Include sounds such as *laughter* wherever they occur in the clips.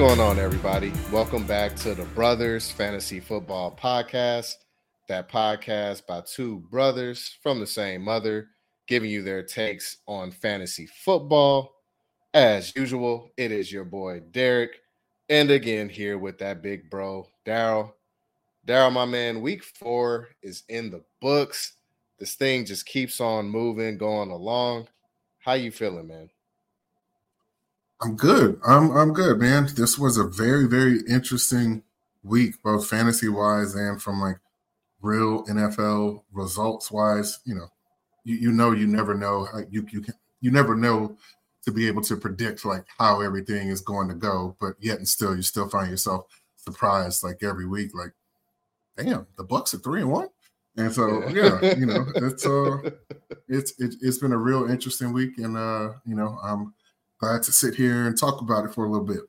Going on, everybody? Welcome back to the Brothers Fantasy Football Podcast. That podcast by two brothers from the same mother, giving you their takes on fantasy football. As usual, it is your boy Derek, and again here with that big bro Daryl. Daryl, my man, week four is in the books. This thing just keeps on moving, going along. How you feeling, man? I'm good. I'm I'm good, man. This was a very very interesting week, both fantasy wise and from like real NFL results wise. You know, you, you know you never know you you can you never know to be able to predict like how everything is going to go, but yet and still you still find yourself surprised like every week, like, damn, the Bucs are three and one. And so yeah, you know, *laughs* it's uh it's it, has been a real interesting week and uh, you know, I'm glad to sit here and talk about it for a little bit.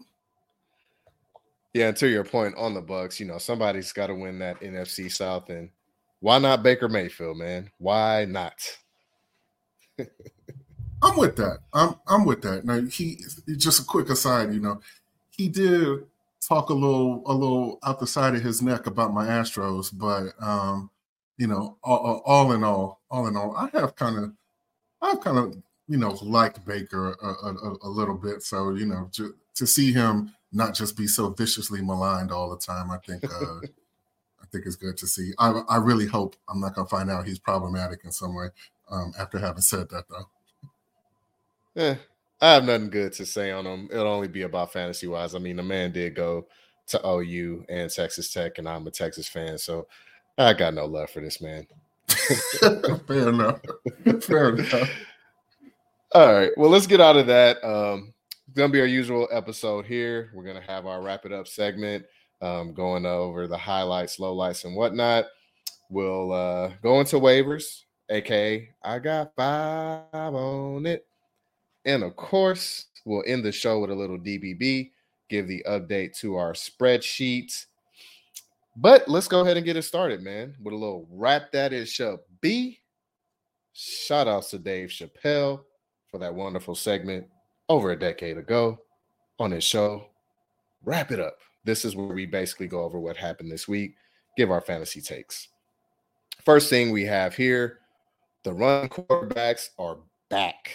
Yeah, and to your point on the Bucs, you know, somebody's got to win that NFC South, and why not Baker Mayfield, man? Why not? *laughs* I'm with that. I'm I'm with that. Now he just a quick aside, you know, he did talk a little a little out the side of his neck about my Astros, but um, you know, all, all in all, all in all, I have kind of I've kind of you know, liked Baker a, a, a little bit. So, you know, to, to, see him not just be so viciously maligned all the time, I think uh, *laughs* I think it's good to see. I, I really hope I'm not going to find out he's problematic in some way um, after having said that, though. Yeah, I have nothing good to say on him. It'll only be about fantasy wise. I mean, the man did go to OU and Texas Tech, and I'm a Texas fan, so I got no love for this man. *laughs* Fair enough. Fair enough. All right. Well, let's get out of that. Um, it's gonna be our usual episode here. We're gonna have our wrap it up segment, um, going over the highlights, lowlights, and whatnot. We'll uh, go into waivers, aka I got five on it, and of course, we'll end the show with a little DBB, give the update to our spreadsheet. But let's go ahead and get it started, man, with a little wrap that is up B. Shout outs to Dave Chappelle for that wonderful segment over a decade ago on his show. Wrap it up. This is where we basically go over what happened this week, give our fantasy takes. First thing we have here the run quarterbacks are back.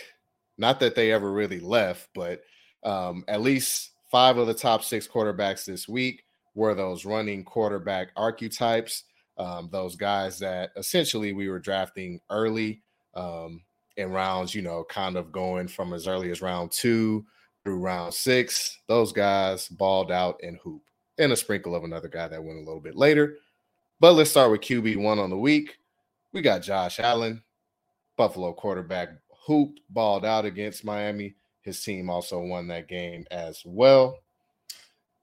Not that they ever really left, but um, at least five of the top six quarterbacks this week were those running quarterback archetypes. Um, those guys that essentially we were drafting early um, in rounds, you know, kind of going from as early as round two through round six. Those guys balled out and hoop, and a sprinkle of another guy that went a little bit later. But let's start with QB one on the week. We got Josh Allen, Buffalo quarterback, hooped, balled out against Miami. His team also won that game as well.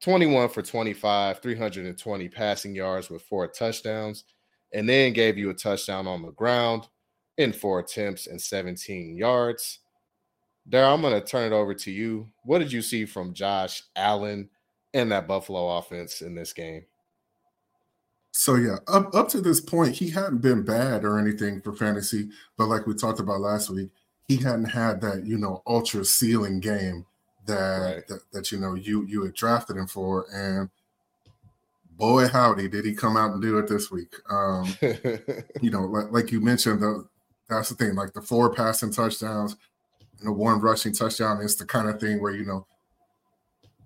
21 for 25, 320 passing yards with four touchdowns, and then gave you a touchdown on the ground in four attempts and 17 yards. Daryl, I'm going to turn it over to you. What did you see from Josh Allen and that Buffalo offense in this game? So yeah, up up to this point, he hadn't been bad or anything for fantasy, but like we talked about last week, he hadn't had that you know ultra ceiling game that right. that, that you know you you had drafted him for, and boy howdy did he come out and do it this week. Um, *laughs* you know, like, like you mentioned, the that's the thing. Like the four passing touchdowns and the one rushing touchdown is the kind of thing where you know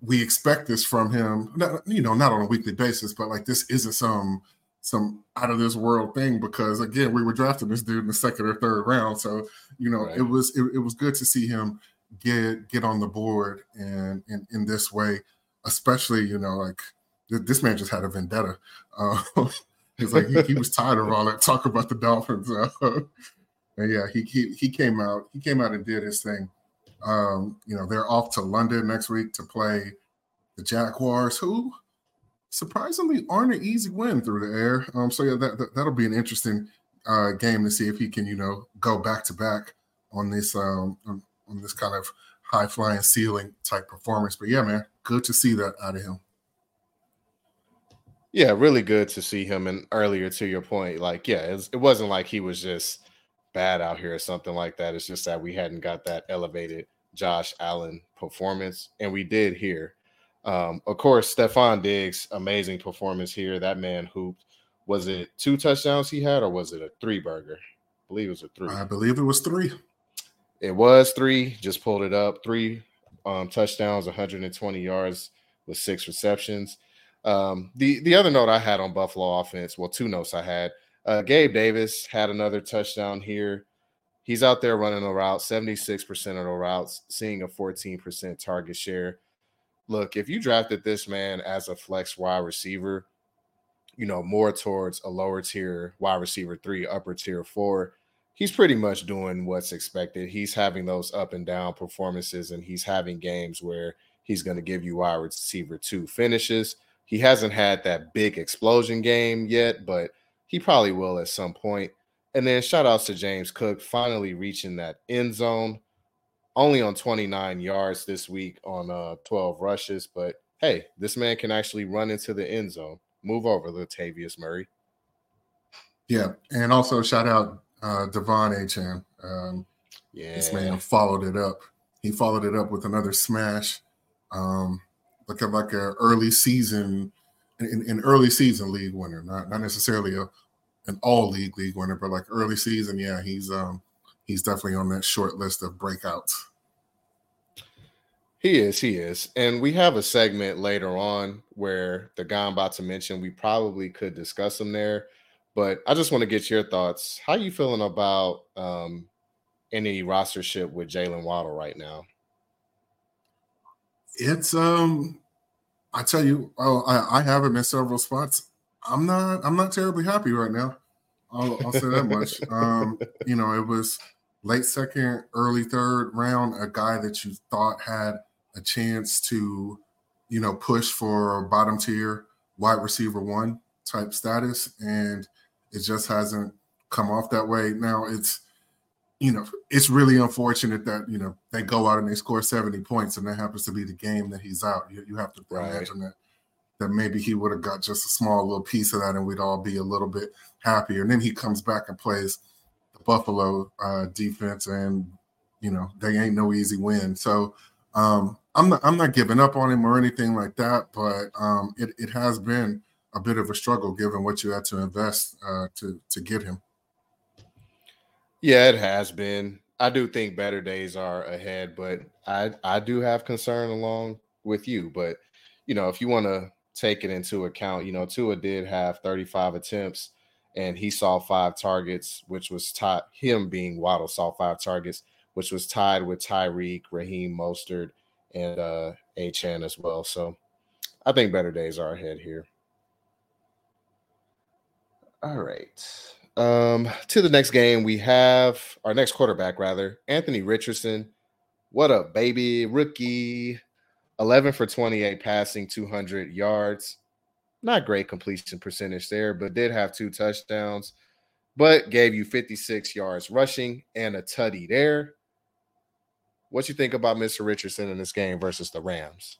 we expect this from him. Not, you know, not on a weekly basis, but like this isn't some some out of this world thing because again we were drafting this dude in the second or third round. So you know right. it was it, it was good to see him get get on the board and in in this way, especially you know like this man just had a vendetta. Uh, *laughs* it's like he, he, was tired of all that talk about the Dolphins. Uh, *laughs* and yeah, he, he he came out. He came out and did his thing. Um, you know, they're off to London next week to play the Jaguars, who surprisingly aren't an easy win through the air. Um, so yeah, that, that will be an interesting uh, game to see if he can, you know, go back to back on this um, on, on this kind of high flying ceiling type performance. But yeah, man, good to see that out of him. Yeah, really good to see him. And earlier, to your point, like, yeah, it, was, it wasn't like he was just bad out here or something like that. It's just that we hadn't got that elevated Josh Allen performance, and we did here. Um, of course, Stefon Diggs, amazing performance here. That man hooped. Was it two touchdowns he had, or was it a three burger? I believe it was a three. I believe it was three. It was three. Just pulled it up. Three um, touchdowns, 120 yards with six receptions. Um, the the other note I had on Buffalo offense, well, two notes I had. Uh, Gabe Davis had another touchdown here. He's out there running a route, 76% of the routes, seeing a 14% target share. Look, if you drafted this man as a flex wide receiver, you know, more towards a lower tier wide receiver three, upper tier four, he's pretty much doing what's expected. He's having those up and down performances, and he's having games where he's going to give you wide receiver two finishes. He hasn't had that big explosion game yet, but he probably will at some point. And then shout outs to James Cook finally reaching that end zone, only on 29 yards this week on uh, 12 rushes. But hey, this man can actually run into the end zone. Move over, Latavius Murray. Yeah, and also shout out uh, De'Von Achane. Um, yeah, this man followed it up. He followed it up with another smash. Um, looking like an early season, an, an early season league winner, not not necessarily a an all league league winner, but like early season, yeah, he's um he's definitely on that short list of breakouts. He is, he is. And we have a segment later on where the guy I'm about to mention, we probably could discuss him there. But I just want to get your thoughts. How you feeling about um any rostership with Jaylen Waddle right now? It's um I tell you, oh, I, I have him in several spots. I'm not I'm not terribly happy right now. I'll, I'll say that much. *laughs* Um, you know, it was late second, early third round, a guy that you thought had a chance to, you know, push for bottom tier wide receiver one type status, and it just hasn't come off that way. Now it's you know, it's really unfortunate that you know they go out and they score 70 points and that happens to be the game that he's out. You, you have to right. imagine that that maybe he would have got just a small little piece of that and we'd all be a little bit happier. And then he comes back and plays the Buffalo uh, defense, and you know they ain't no easy win. So um, I'm not I'm not giving up on him or anything like that, but um, it it has been a bit of a struggle given what you had to invest uh, to to get him. Yeah, it has been. I do think better days are ahead, but I I do have concern along with you. But you know, if you want to take it into account, you know, Tua did have 35 attempts and he saw five targets, which was tied him being Waddle saw five targets, which was tied with Tyreek, Raheem Mostert, and uh Achane as well. So I think better days are ahead here. All right. Um, to the next game, we have our next quarterback, rather, Anthony Richardson. What up, baby? Rookie, 11 for 28 passing, 200 yards. Not great completion percentage there, but did have two touchdowns, but gave you 56 yards rushing and a tutty there. What you think about Mr. Richardson in this game versus the Rams?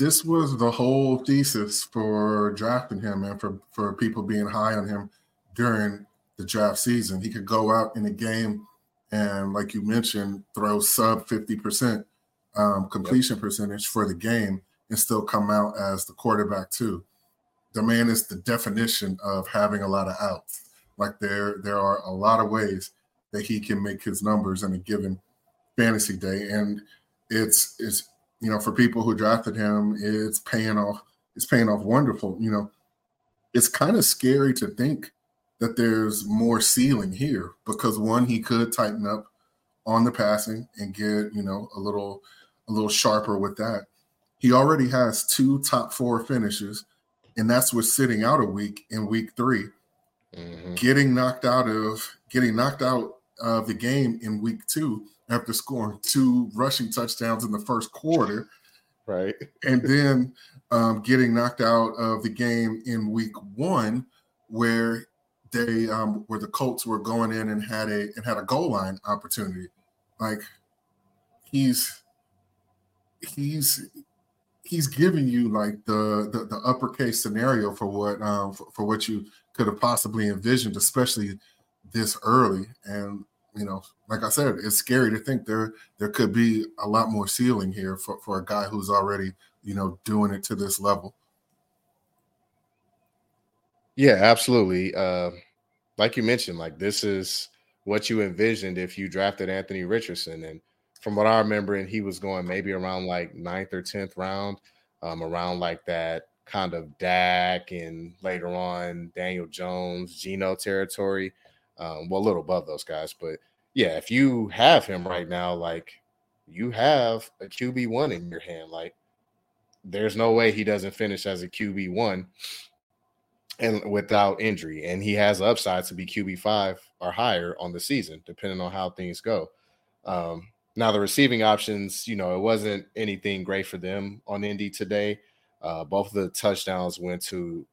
This was the whole thesis for drafting him and for, for people being high on him during the draft season. He could go out in a game and, like you mentioned, throw sub 50% um, completion yep. percentage for the game and still come out as the quarterback, too. The man is the definition of having a lot of outs. Like there, there are a lot of ways that he can make his numbers in a given fantasy day. And it's it's you know, for people who drafted him, it's paying off. It's paying off wonderful. You know, it's kind of scary to think that there's more ceiling here because one, he could tighten up on the passing and get you know a little a little sharper with that. He already has two top four finishes, and that's with sitting out a week in week 3 mm-hmm. Getting knocked out of getting knocked out of the game in week two after scoring two rushing touchdowns in the first quarter. Right. and then um, getting knocked out of the game in week one, where they um, where the Colts were going in and had a and had a goal line opportunity. Like he's he's he's giving you like the the, the uppercase scenario for what um for, for what you could have possibly envisioned, especially this early. And you know, like I said, it's scary to think there there could be a lot more ceiling here for, for a guy who's already, you know, doing it to this level. Yeah, absolutely. Uh, like you mentioned, like this is what you envisioned if you drafted Anthony Richardson. And from what I remember, and he was going maybe around like ninth or tenth round, um, around like that kind of Dak and later on Daniel Jones, Geno territory. Um, well, a little above those guys, but yeah, if you have him right now, like you have a QB one in your hand, like there's no way he doesn't finish as a QB one and without injury, and he has upside to be QB five or higher on the season, depending on how things go. Um, now the receiving options, you know, it wasn't anything great for them on Indy today. Uh, both of the touchdowns went to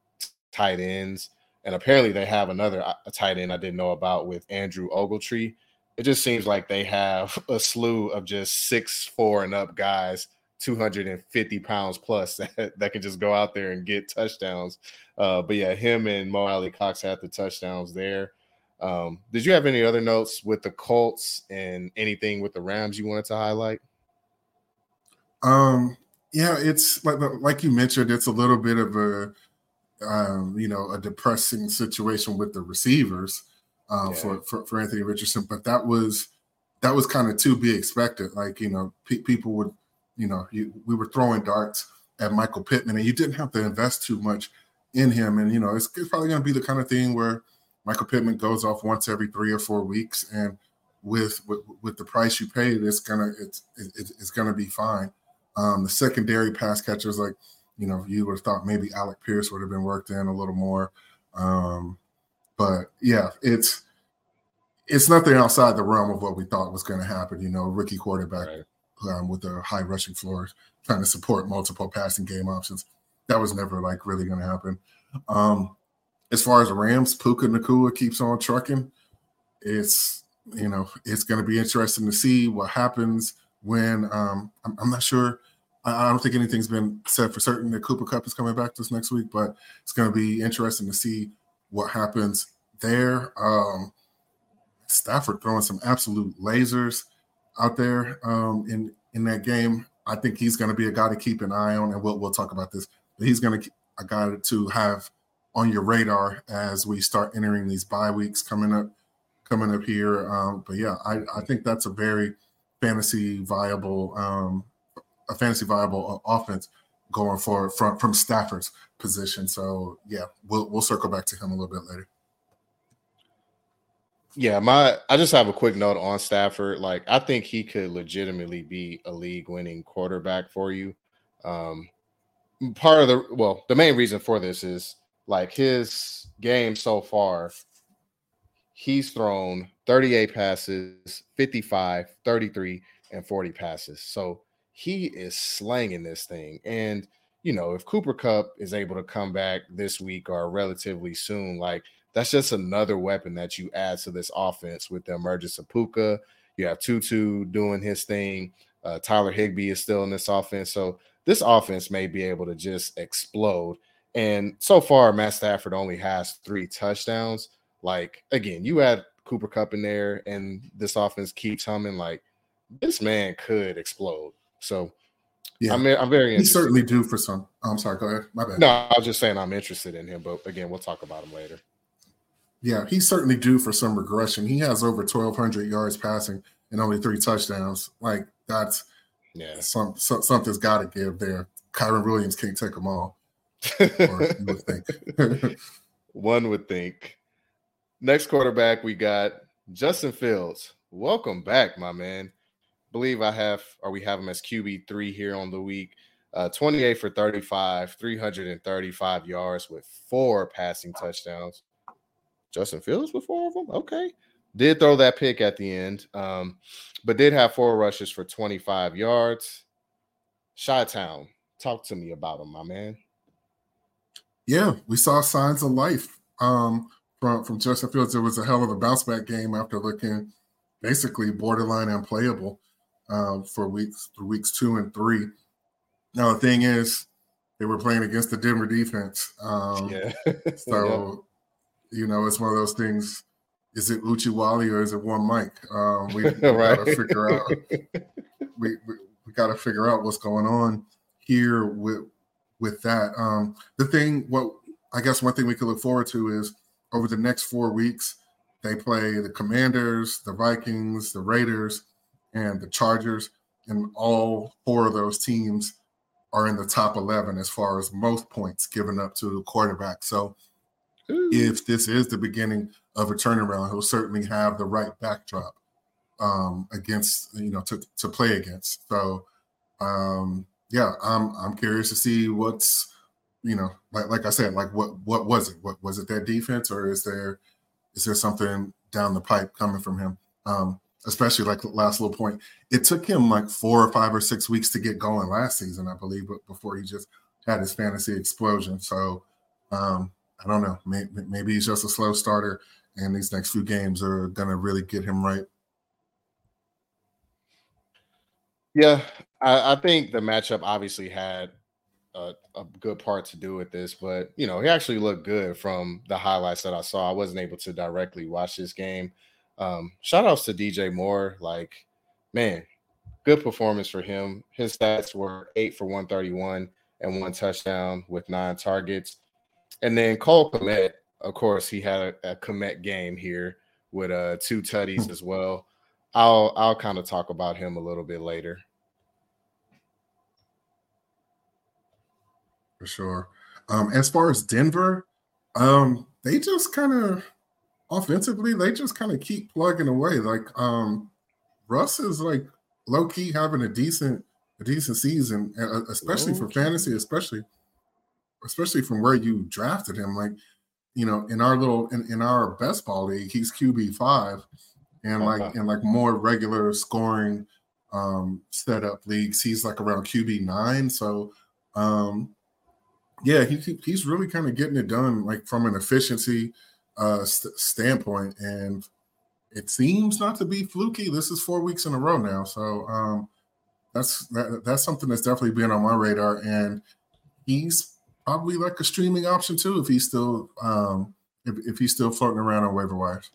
tight ends, and apparently they have another uh, tight end I didn't know about with Andrew Ogletree. It just seems like they have *laughs* a slew of just six four and up guys, 250 pounds plus *laughs* that, that can just go out there and get touchdowns. Uh, but yeah, him and Mo Alie-Cox had the touchdowns there. Um, did you have any other notes with the Colts and anything with the Rams you wanted to highlight? Um, yeah, it's like like you mentioned, it's a little bit of a um, you know a depressing situation with the receivers uh, yeah. for, for for Anthony Richardson, but that was that was kind of to be expected. Like you know, pe- people would you know you, we were throwing darts at Michael Pittman, and you didn't have to invest too much in him. And you know, it's, it's probably going to be the kind of thing where Michael Pittman goes off once every three or four weeks, and with with, with the price you paid, it's gonna it's it, it's gonna be fine. Um, the secondary pass catchers, like you know, you would have thought maybe Alec Pierce would have been worked in a little more. Um, but yeah, it's it's nothing outside the realm of what we thought was going to happen. You know, rookie quarterback right. um, with a high rushing floor, trying to support multiple passing game options. That was never like really going to happen. Um, as far as the Rams, Puka Nacua keeps on trucking. It's you know it's going to be interesting to see what happens when um, I'm, I'm, not sure. I, don't think anything's been said for certain that Cooper Kupp is coming back this next week, but it's going to be interesting to see what happens there. Um, Stafford throwing some absolute lasers out there um, in in that game. I think he's going to be a guy to keep an eye on, and we'll we'll talk about this. But he's going to a guy to have on your radar as we start entering these bye weeks coming up coming up here. Um, but yeah, I, I think that's a very fantasy viable um, a fantasy viable offense going forward from from Stafford's position. So yeah, we'll we'll circle back to him a little bit later. Yeah, my I just have a quick note on Stafford. Like I think he could legitimately be a league winning quarterback for you. Um part of the well, the main reason for this is like his game so far he's thrown 38 passes, 55, 33, and 40 passes. So he is slanging this thing. And, you know, if Cooper Kupp is able to come back this week or relatively soon, like that's just another weapon that you add to this offense with the emergence of Puka. You have Tutu doing his thing. Uh, Tyler Higbee is still in this offense. So this offense may be able to just explode. And so far, Matt Stafford only has three touchdowns. Like again, you add Cooper Kupp in there, and this offense keeps humming. Like this man could explode. So yeah, I'm, I'm very. He's certainly do for some. Oh, I'm sorry. Go ahead. My bad. No, I was just saying I'm interested in him, but again, we'll talk about him later. Yeah, he's certainly due for some regression. He has over 1,200 yards passing and only three touchdowns. Like that's yeah, some, some something's got to give there. Kyren Williams can't take them all. would think. *laughs* One would think. Next quarterback, we got Justin Fields. Welcome back, my man. Believe I have, or we have him as QB three here on the week. Uh, 28 for 35, 335 yards with four passing touchdowns. Justin Fields with four of them. Okay. Did throw that pick at the end, um, but did have four rushes for 25 yards. Chi Town, talk to me about him, my man. Yeah, we saw signs of life. Um, from from Justin Fields. It was a hell of a bounce back game after looking basically borderline unplayable um, for weeks weeks two and three. Now the thing is, they were playing against the Denver defense. Um, yeah. *laughs* so, yeah. you know, it's one of those things. is it Uchi Wally or is it one Mike? Um, we, *laughs* we right. gotta figure out. *laughs* we, we, we got to figure out what's going on here with with that. Um, the thing, what I guess one thing we could look forward to is over the next four weeks, they play the Commanders, the Vikings, the Raiders, and the Chargers, and all four of those teams are in the top 11 as far as most points given up to the quarterback. So Ooh. if this is the beginning of a turnaround, he'll certainly have the right backdrop um, against you know to to play against. So um, yeah, I'm I'm curious to see what's you know like like I said like what what was it? What was it that defense or is there is there something down the pipe coming from him? Um, especially like last little point, it took him like four or five or six weeks to get going last season, I believe, but before he just had his fantasy explosion. So um, I don't know. Maybe, maybe he's just a slow starter, and these next few games are gonna really get him right. Yeah, I, I think the matchup obviously had a, a, good part to do with this, but you know, he actually looked good from the highlights that I saw. I wasn't able to directly watch this game. Um, shout outs to DJ Moore. Like, man, good performance for him. His stats were eight for 131 and one touchdown with nine targets. And then Cole Kmet, of course, he had a, a Kmet game here with uh two tutties hmm. as well. I'll I'll kind of talk about him a little bit later. For sure. Um, as far as Denver, um, they just kind of offensively, they just kind of keep plugging away. Like um, Russ is like low key having a decent a decent season, especially for fantasy, especially especially from where you drafted him. Like you know, in our little in, in our best ball league, he's QB five, and like uh-huh. in like more regular scoring um setup leagues, he's like around QB nine. So um yeah, he he's really kind of getting it done, like from an efficiency uh, st- standpoint, and it seems not to be fluky. This is four weeks in a row now, so um, that's that, that's something that's definitely been on my radar, and he's probably like a streaming option too if he's still um, if, if he's still floating around on waiver wires.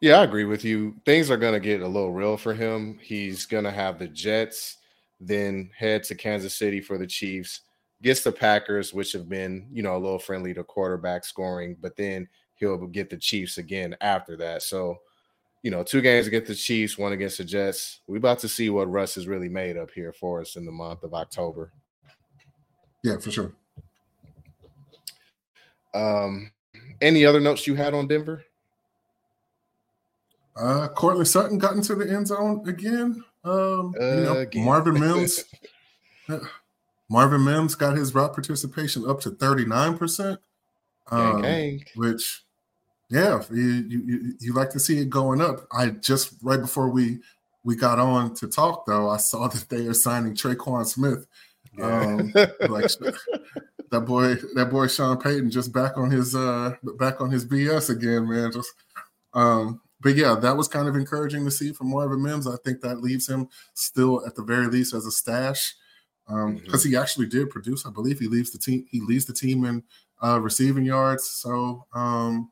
Yeah, I agree with you. Things are going to get a little real for him. He's going to have the Jets, then head to Kansas City for the Chiefs gets the Packers, which have been, you know, a little friendly to quarterback scoring, but then he'll get the Chiefs again after that. So, you know, two games against the Chiefs, one against the Jets. We're about to see what Russ is really made up here for us in the month of October. Yeah, for sure. Um, any other notes you had on Denver? Uh, Courtland Sutton got into the end zone again. Um, uh, you know, again. Marvin Mims. *laughs* Marvin Mims got his route participation up to 39%. Um, which yeah, you, you you like to see it going up. I just right before we we got on to talk though, I saw that they are signing Tre'Quan Smith. Yeah. Um, like *laughs* that boy, that boy Sean Payton just back on his uh back on his BS again, man. Just um, but yeah, that was kind of encouraging to see from Marvin Mims. I think that leaves him still at the very least as a stash because um, mm-hmm. he actually did produce. I believe he leaves the team. He leads the team in uh, receiving yards. So um,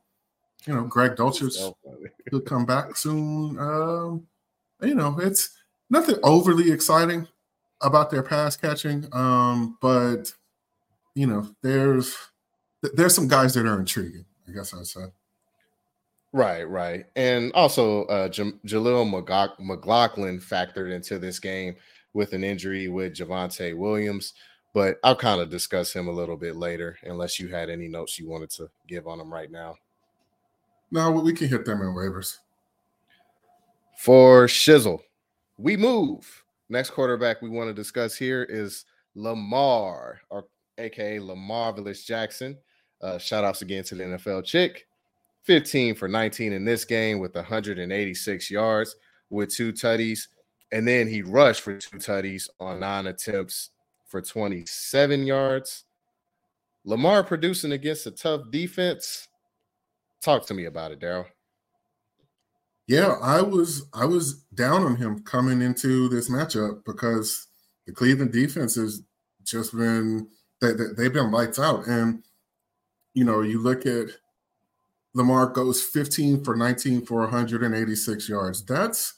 you know, Greg Dulcich *laughs* will come back soon. Um, you know, it's nothing overly exciting about their pass catching, um, but you know, there's there's some guys that are intriguing. I guess I'd say. Right, right, and also uh, J- Jaleel McLaughlin factored into this game with an injury with Javonte Williams, but I'll kind of discuss him a little bit later, unless you had any notes you wanted to give on him right now. No, we can hit them in waivers. For Shizzle, we move. Next quarterback we want to discuss here is Lamar, or aka Lamarvelous Jackson. Uh, shout outs again to the NFL chick. 15 for 19 in this game with 186 yards with two tutties. And then he rushed for two tutties on nine attempts for 27 yards. Lamar producing against a tough defense. Talk to me about it, Daryl. Yeah, I was I was down on him coming into this matchup because the Cleveland defense has just been they, they, they've been lights out, and you know you look at Lamar goes 15 for 19 for 186 yards. That's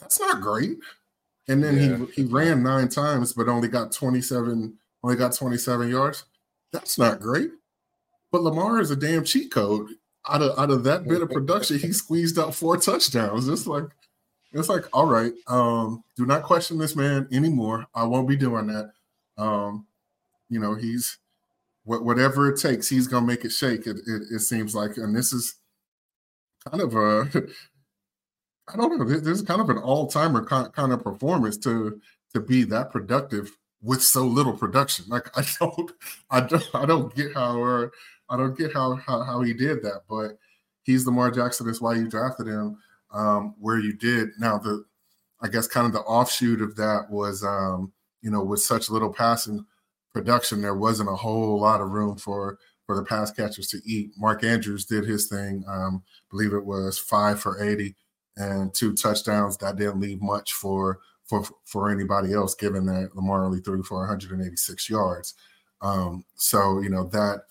that's not great. And then yeah. he he ran nine times, but only got 27, only got 27 yards. That's not great. But Lamar is a damn cheat code. Out of out of that bit of *laughs* production, he squeezed out four touchdowns. It's like it's like, all right, um, do not question this man anymore. I won't be doing that. Um, you know, he's whatever it takes, he's gonna make it shake. It, it, it seems like, and this is kind of a, *laughs* I don't know, this is kind of an all timer kind of performance to to be that productive with so little production. Like I don't, I don't, I don't get how, uh, I don't get how, how how he did that, but he's Lamar Jackson. That's why you drafted him um, where you did. Now the, I guess kind of the offshoot of that was, um, you know, with such little passing production, there wasn't a whole lot of room for for the pass catchers to eat. Mark Andrews did his thing. Um, believe it was five for 80 and two touchdowns. That didn't leave much for for for anybody else, given that Lamar only threw for 186 yards. Um, so you know that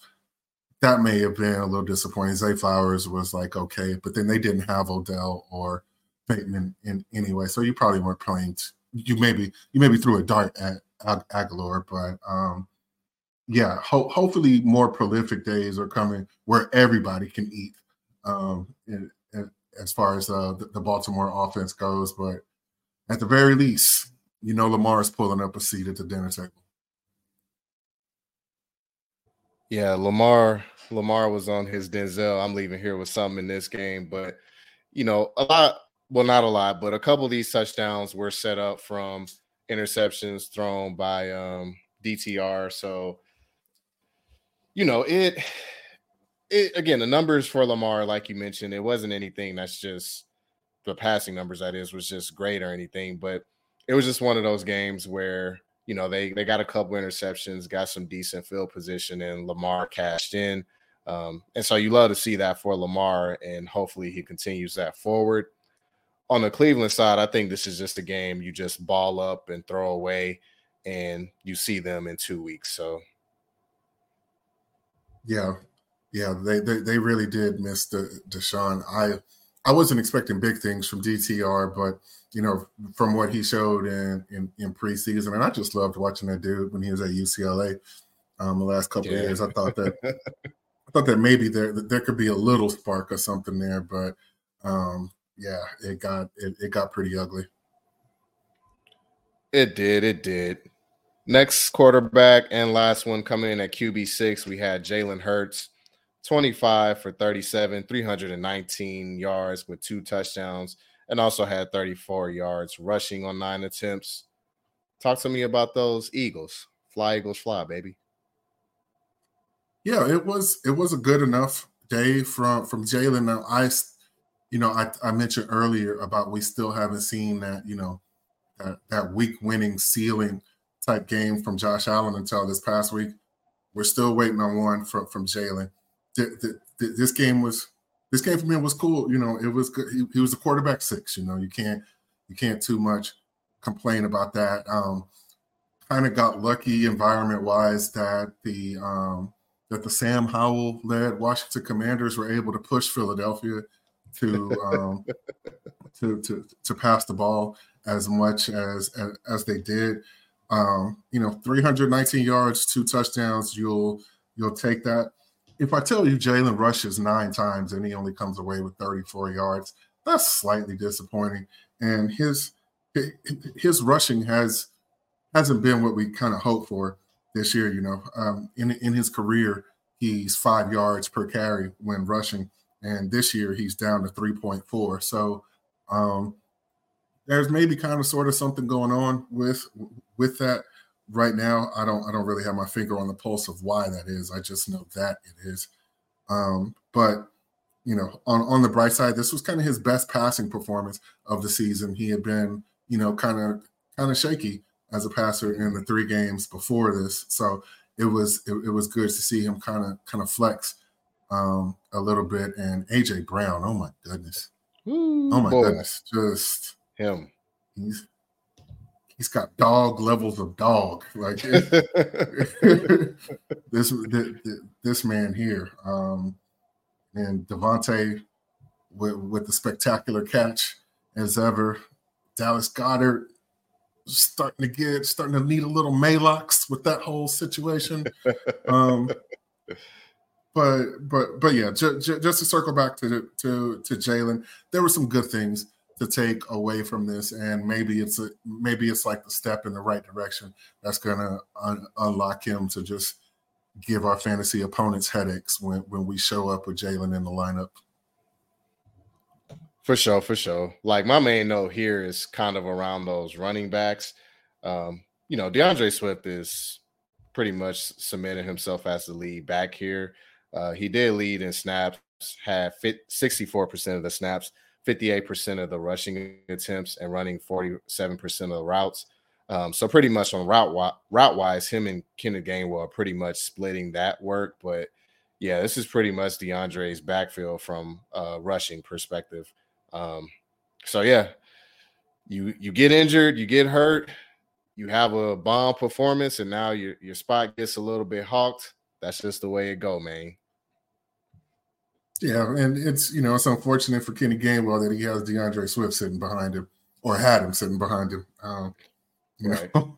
that may have been a little disappointing. Zay Flowers was like okay, but then they didn't have Odell or Peyton in, in anyway, so you probably weren't playing. T- you maybe you maybe threw a dart at Ag- Agholor, but um, yeah, ho- hopefully more prolific days are coming where everybody can eat. Um, in, as far as uh, the, Baltimore offense goes, but at the very least, you know Lamar is pulling up a seat at the dinner table. Yeah, Lamar Lamar was on his Denzel. I'm leaving here with something in this game, but you know, a lot, well, not a lot, but a couple of these touchdowns were set up from interceptions thrown by um DTR. So, you know, it it again, the numbers for Lamar, like you mentioned, it wasn't anything that's just the passing numbers that is was just great or anything, but it was just one of those games where you know, they they got a couple interceptions, got some decent field position, and Lamar cashed in. Um, and so you love to see that for Lamar, and hopefully he continues that forward. On the Cleveland side, I think this is just a game you just ball up and throw away, and you see them in two weeks. So, yeah, yeah, they they, they really did miss the Deshaun. I I wasn't expecting big things from DTR, but you know, from what he showed in, in, in preseason. And I just loved watching that dude when he was at UCLA um, the last couple yeah. of years. I thought that *laughs* I thought that maybe there there could be a little spark or something there, but um, yeah, it got it, it got pretty ugly. It did, it did. Next quarterback and last one coming in at QB six, we had Jalen Hurts, 25 for 37, 319 yards with two touchdowns and also had 34 yards rushing on nine attempts. Talk to me about those Eagles. Fly Eagles fly, baby. Yeah, it was it was a good enough day from from Jalen. Now I, you know, I, I mentioned earlier about we still haven't seen that you know that that week winning ceiling type game from Josh Allen until this past week. We're still waiting on one from from Jalen. This game was this game for me was cool. You know, it was good. He, he was a quarterback six. You know, you can't you can't too much complain about that. Um, kind of got lucky environment wise that the um, that the Sam Howell led Washington Commanders were able to push Philadelphia to um, *laughs* to, to to pass the ball as much as as, as they did. Um, you know, 319 yards, two touchdowns. You'll you'll take that if I tell you Jalen rushes nine times and he only comes away with 34 yards, that's slightly disappointing. And his his rushing has hasn't been what we kind of hoped for this year. You know, um, in in his career, he's five yards per carry when rushing, and this year he's down to 3.4. So um, there's maybe kind of sort of something going on with with that right now, I don't I don't really have my finger on the pulse of why that is. I just know that it is. Um, but you know, on on the bright side, this was kind of his best passing performance of the season. He had been, you know, kind of kind of shaky as a passer in the three games before this, so it was it, it was good to see him kind of kind of flex um, a little bit. And AJ Brown, oh my goodness, Ooh, oh my boy. goodness, just him. He's he's got dog levels of dog. Like *laughs* this, this man here. Um, and DeVonta with, with the spectacular catch as ever. Dallas Goedert starting to get starting to need a little Maalox with that whole situation. um, but but but yeah, j- j- just to circle back to to to Jalen, there were some good things to take away from this, and maybe it's a maybe it's like the step in the right direction that's gonna un- unlock him to just give our fantasy opponents headaches when when we show up with Jalen in the lineup. For sure, for sure. Like my main note here is kind of around those running backs. Um, you know, D'Andre Swift is pretty much cemented himself as the lead back here. Uh, he did lead in snaps, had fit, 64% of the snaps, 58% of the rushing attempts, and running 47% of the routes. Um, so pretty much on route route wise, him and Kenneth Gainwell are pretty much splitting that work. But yeah, this is pretty much D'Andre's backfield from a rushing perspective. Um, so yeah, you you get injured, you get hurt, you have a bomb performance, and now your your spot gets a little bit hawked. That's just the way it go, man. Yeah, and it's you know it's unfortunate for Kenny Gainwell that he has D'Andre Swift sitting behind him, or had him sitting behind him. Um, you right. *laughs* know,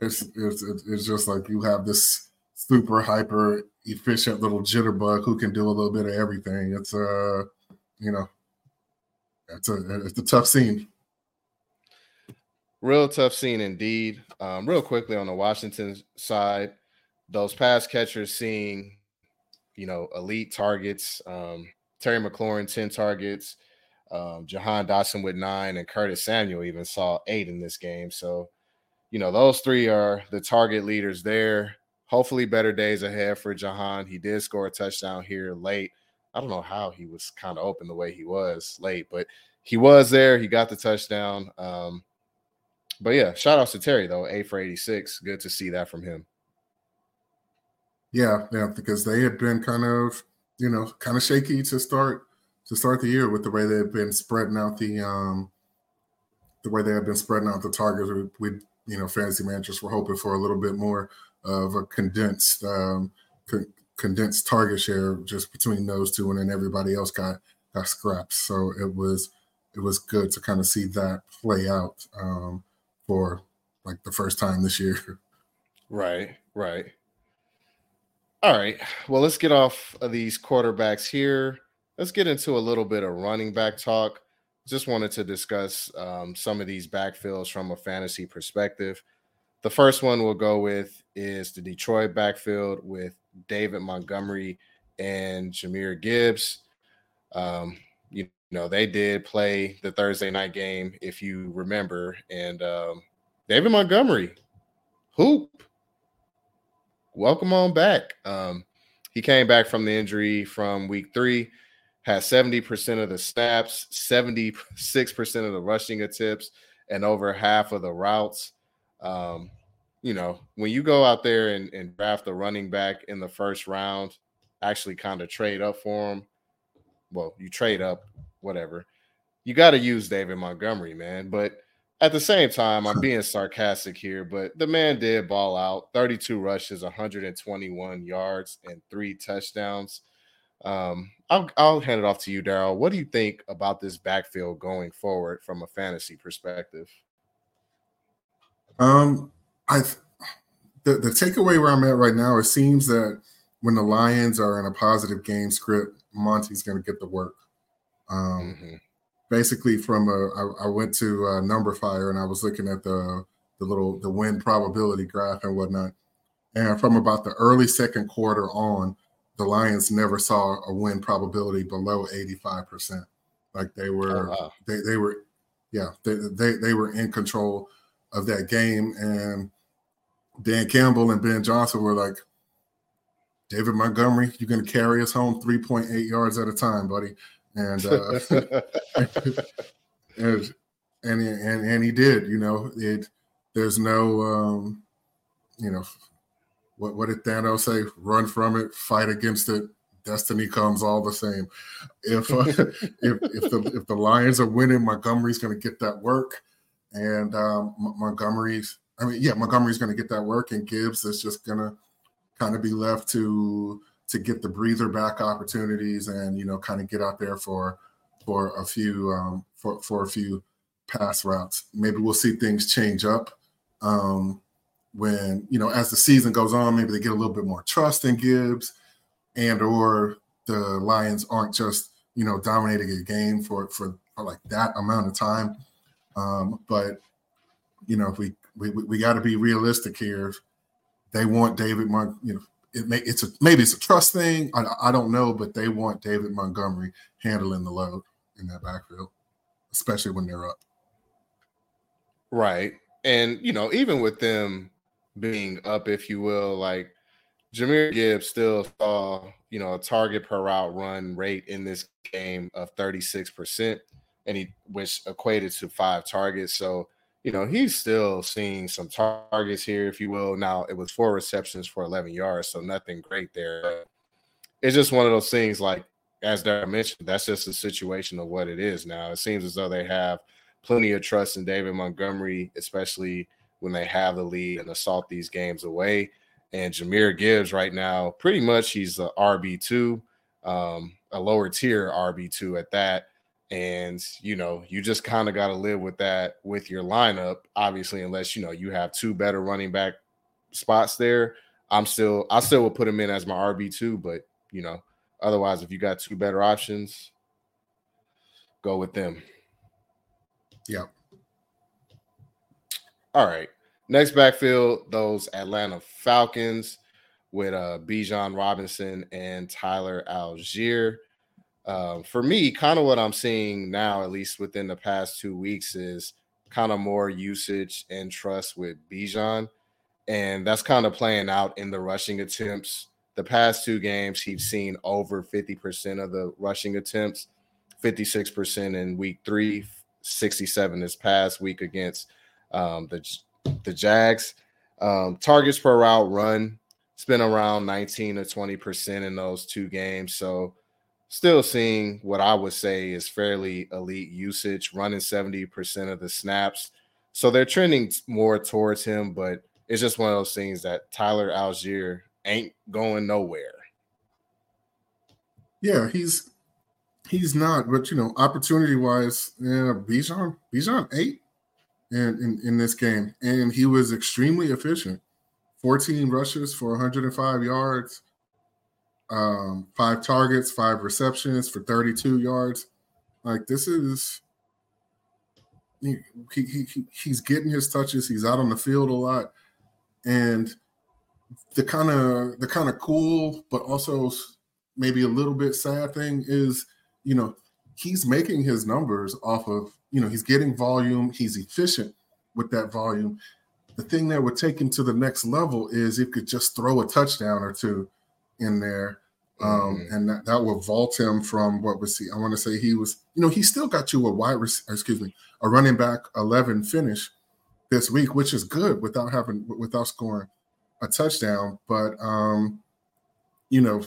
it's, it's it's just like you have this super hyper efficient little jitterbug who can do a little bit of everything. It's uh, you know, it's a it's a tough scene. Real tough scene indeed. Um, real quickly on the Washington side, those pass catchers seeing, you know, elite targets. Um, Terry McLaurin, 10 targets. Um, Jahan Dotson with nine, and Curtis Samuel even saw eight in this game. So, you know, those three are the target leaders there. Hopefully, better days ahead for Jahan. He did score a touchdown here late. I don't know how he was kind of open the way he was late, but he was there. He got the touchdown. Um, but yeah, shout out to Terry though, eight for 86. Good to see that from him. Yeah, yeah, because they had been kind of, you know, kind of shaky to start to start the year with the way they've been spreading out the um the way they had been spreading out the targets. We, we you know, fantasy managers were hoping for a little bit more of a condensed um con- condensed target share just between those two, and then everybody else got got scraps. So it was it was good to kind of see that play out um, for like the first time this year. *laughs* Right, right. All right. Well, let's get off of these quarterbacks here. Let's get into a little bit of running back talk. Just wanted to discuss um, some of these backfields from a fantasy perspective. The first one we'll go with is the Detroit backfield with David Montgomery and Jahmyr Gibbs. Um, you know, they did play the Thursday night game, if you remember, and um, David Montgomery, hoop, welcome on back. Um, he came back from the injury from week three, had 70% of the snaps, 76% of the rushing attempts, and over half of the routes. Um, you know, when you go out there and, and draft a running back in the first round, actually kind of trade up for him. Well, you trade up, whatever. You got to use David Montgomery, man. But at the same time, I'm being sarcastic here, but the man did ball out 32 rushes, 121 yards, and three touchdowns. Um, I'll, I'll hand it off to you, Daryl. What do you think about this backfield going forward from a fantasy perspective? Um, I the, the takeaway where I'm at right now, it seems that when the Lions are in a positive game script, Monty's going to get the work. Um, mm-hmm. Basically, from a, I, I went to uh, Numberfire and I was looking at the the little the win probability graph and whatnot, and from about the early second quarter on, the Lions never saw a win probability below 85 percent. Like they were, oh, wow. they they were, yeah, they, they they were in control of that game, and Dan Campbell and Ben Johnson were like, David Montgomery, you're going to carry us home 3.8 yards at a time, buddy. And, *laughs* uh, and, and, and, and he did, you know, it, there's no, um, you know, what, what did Thanos say? Run from it, fight against it. Destiny comes all the same. If uh, *laughs* if if the if the Lions are winning, Montgomery's going to get that work, and um, Montgomery's I mean, yeah, Montgomery's going to get that work, and Gibbs is just going to kind of be left to to get the breather back opportunities and you know kind of get out there for for a few um, for for a few pass routes. Maybe we'll see things change up um, when you know as the season goes on. Maybe they get a little bit more trust in Gibbs, and or the Lions aren't just you know dominating a game for for, for like that amount of time. Um, but you know, if we we we, got to be realistic here. They want David Mon, you know, it may it's a maybe it's a trust thing. I, I don't know, but they want David Montgomery handling the load in that backfield, especially when they're up. Right. And you know, even with them being up, if you will, like Jahmyr Gibbs still saw, you know, a target per route run rate in this game of 36%, and he which equated to five targets. So, you know, he's still seeing some targets here, if you will. Now it was four receptions for 11 yards, so nothing great there. It's just one of those things like as Darren mentioned, that's just a situation of what it is now. It seems as though they have plenty of trust in David Montgomery, especially when they have the lead and assault these games away. And Jahmyr Gibbs right now, pretty much he's a RB two, um, a lower tier RB two at that. And you know, you just kind of got to live with that with your lineup, obviously, unless you know you have two better running back spots there. I'm still, I still will put him in as my RB two, but you know, otherwise, if you got two better options, go with them. Yeah. All right. Next backfield, those Atlanta Falcons with uh Bijan Robinson and Tyler Allgeier. Um, for me, kind of what I'm seeing now, at least within the past two weeks, is kind of more usage and trust with Bijan. And that's kind of playing out in the rushing attempts. The past two games, he's seen over 50% of the rushing attempts, 56% in week three, 67 this past week against um, the the Jags. Um, targets per route run, it's been around 19 to 20% in those two games. So still seeing what I would say is fairly elite usage, running 70% of the snaps. So they're trending more towards him, but it's just one of those things that Tyler Allgeier ain't going nowhere. Yeah, he's he's not, but you know, opportunity wise, yeah, Bijan, Bijan eight in, in, in this game, and he was extremely efficient. 14 rushes for 105 yards, um, five targets, five receptions for 32 yards. Like this is he, he, he he's getting his touches. He's out on the field a lot, and the kind of the kind of cool but also maybe a little bit sad thing is you know he's making his numbers off of you know, he's getting volume, he's efficient with that volume. The thing that would take him to the next level is if could just throw a touchdown or two in there. Um, mm-hmm. and that, that will vault him from what was he? I want to say he was, you know, he still got you a wide, excuse me, a running back 11 finish this week, which is good without having, without scoring a touchdown. But, um, you know,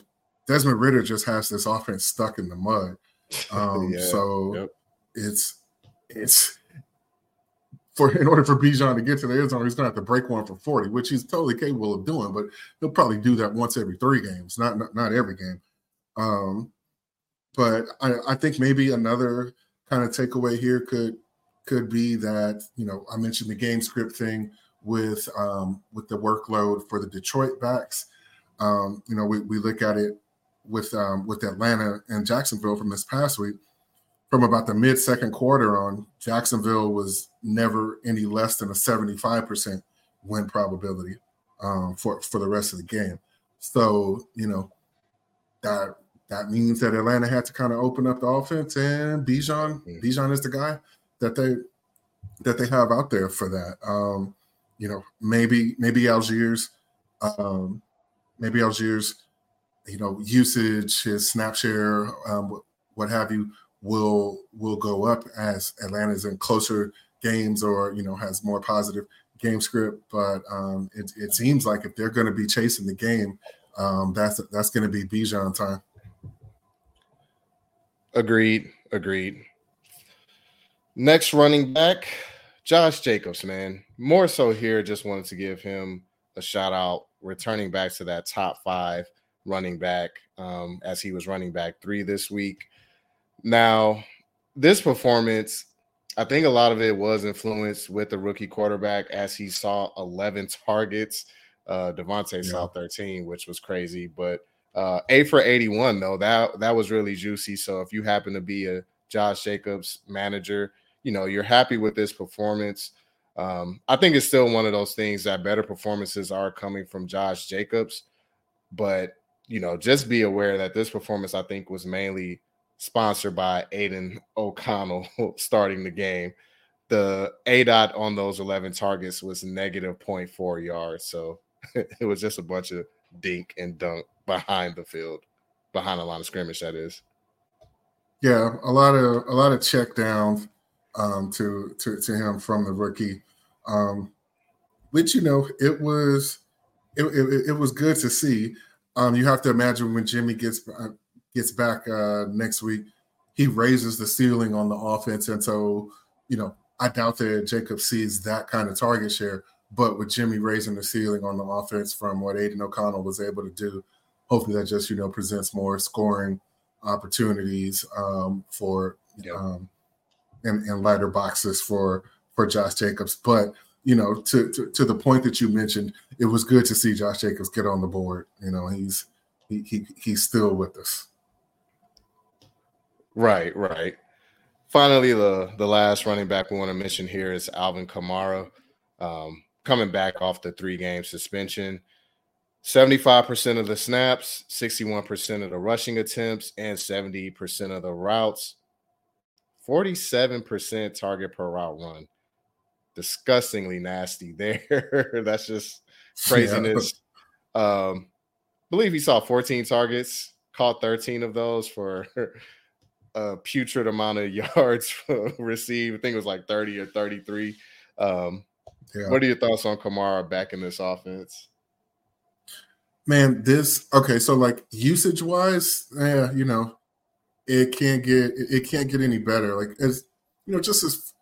Desmond Ridder just has this offense stuck in the mud. *laughs* Um, yeah, so yep. it's it's for in order for Bijan to get to the end zone, he's gonna have to break one for 40, which he's totally capable of doing, but he'll probably do that once every three games, not not, not every game. Um, but I, I think maybe another kind of takeaway here could could be that you know I mentioned the game script thing with um, with the workload for the Detroit backs. Um, you know, we, we look at it with um, with Atlanta and Jacksonville from this past week from about the mid second quarter on, Jacksonville was never any less than a 75% win probability um, for, for the rest of the game. So, you know, that that means that Atlanta had to kind of open up the offense and Bijan, mm. Bijan is the guy that they that they have out there for that. Um, you know, maybe maybe Allgeier's um, maybe Allgeier's, you know, usage, his snap share, um, what, what have you, will will go up as Atlanta's in closer games or you know has more positive game script. But um, it, it seems like if they're going to be chasing the game, um, that's that's going to be Bijan time. Agreed. Agreed. Next running back, Josh Jacobs, man. More so here, just wanted to give him a shout out, returning back to that top five running back um, as he was running back three this week. Now, this performance, I think a lot of it was influenced with the rookie quarterback as he saw 11 targets. Uh, Davante yeah. saw 13, which was crazy, but uh, eight for 81 though that that was really juicy. So if you happen to be a Josh Jacobs manager, you know you're happy with this performance. Um, I think it's still one of those things that better performances are coming from Josh Jacobs, but you know just be aware that this performance I think was mainly sponsored by Aidan O'Connell *laughs* starting the game. The A dot on those 11 targets was negative 0.4 yards. So *laughs* it was just a bunch of dink and dunk behind the field, behind the line of scrimmage. That is. Yeah, a lot of a lot of check downs um, to to to him from the rookie, um, which you know it was it, it, it was good to see. Um, you have to imagine when Jimmy gets uh, gets back uh, next week, he raises the ceiling on the offense, and so you know I doubt that Jacob sees that kind of target share. But with Jimmy raising the ceiling on the offense from what Aidan O'Connell was able to do, hopefully that just you know presents more scoring opportunities um, for yep. um, and, and lighter boxes for for Josh Jacobs. But you know, to, to, to the point that you mentioned, it was good to see Josh Jacobs get on the board. You know, he's he, he he's still with us. Right, right. Finally, the the last running back we want to mention here is Alvin Kamara, um, coming back off the three game suspension. 75% of the snaps, 61% of the rushing attempts, and 70% of the routes. 47% target per route run. Disgustingly nasty *laughs* there. That's just craziness. Yeah. Um, believe he saw 14 targets, caught 13 of those for a putrid amount of *laughs* yards received. I think it was like 30 or 33. Um, yeah. What are your thoughts on Kamara back in this offense? Man, this okay. So like usage wise, yeah, you know, it can't get it can't get any better. Like as you know, just as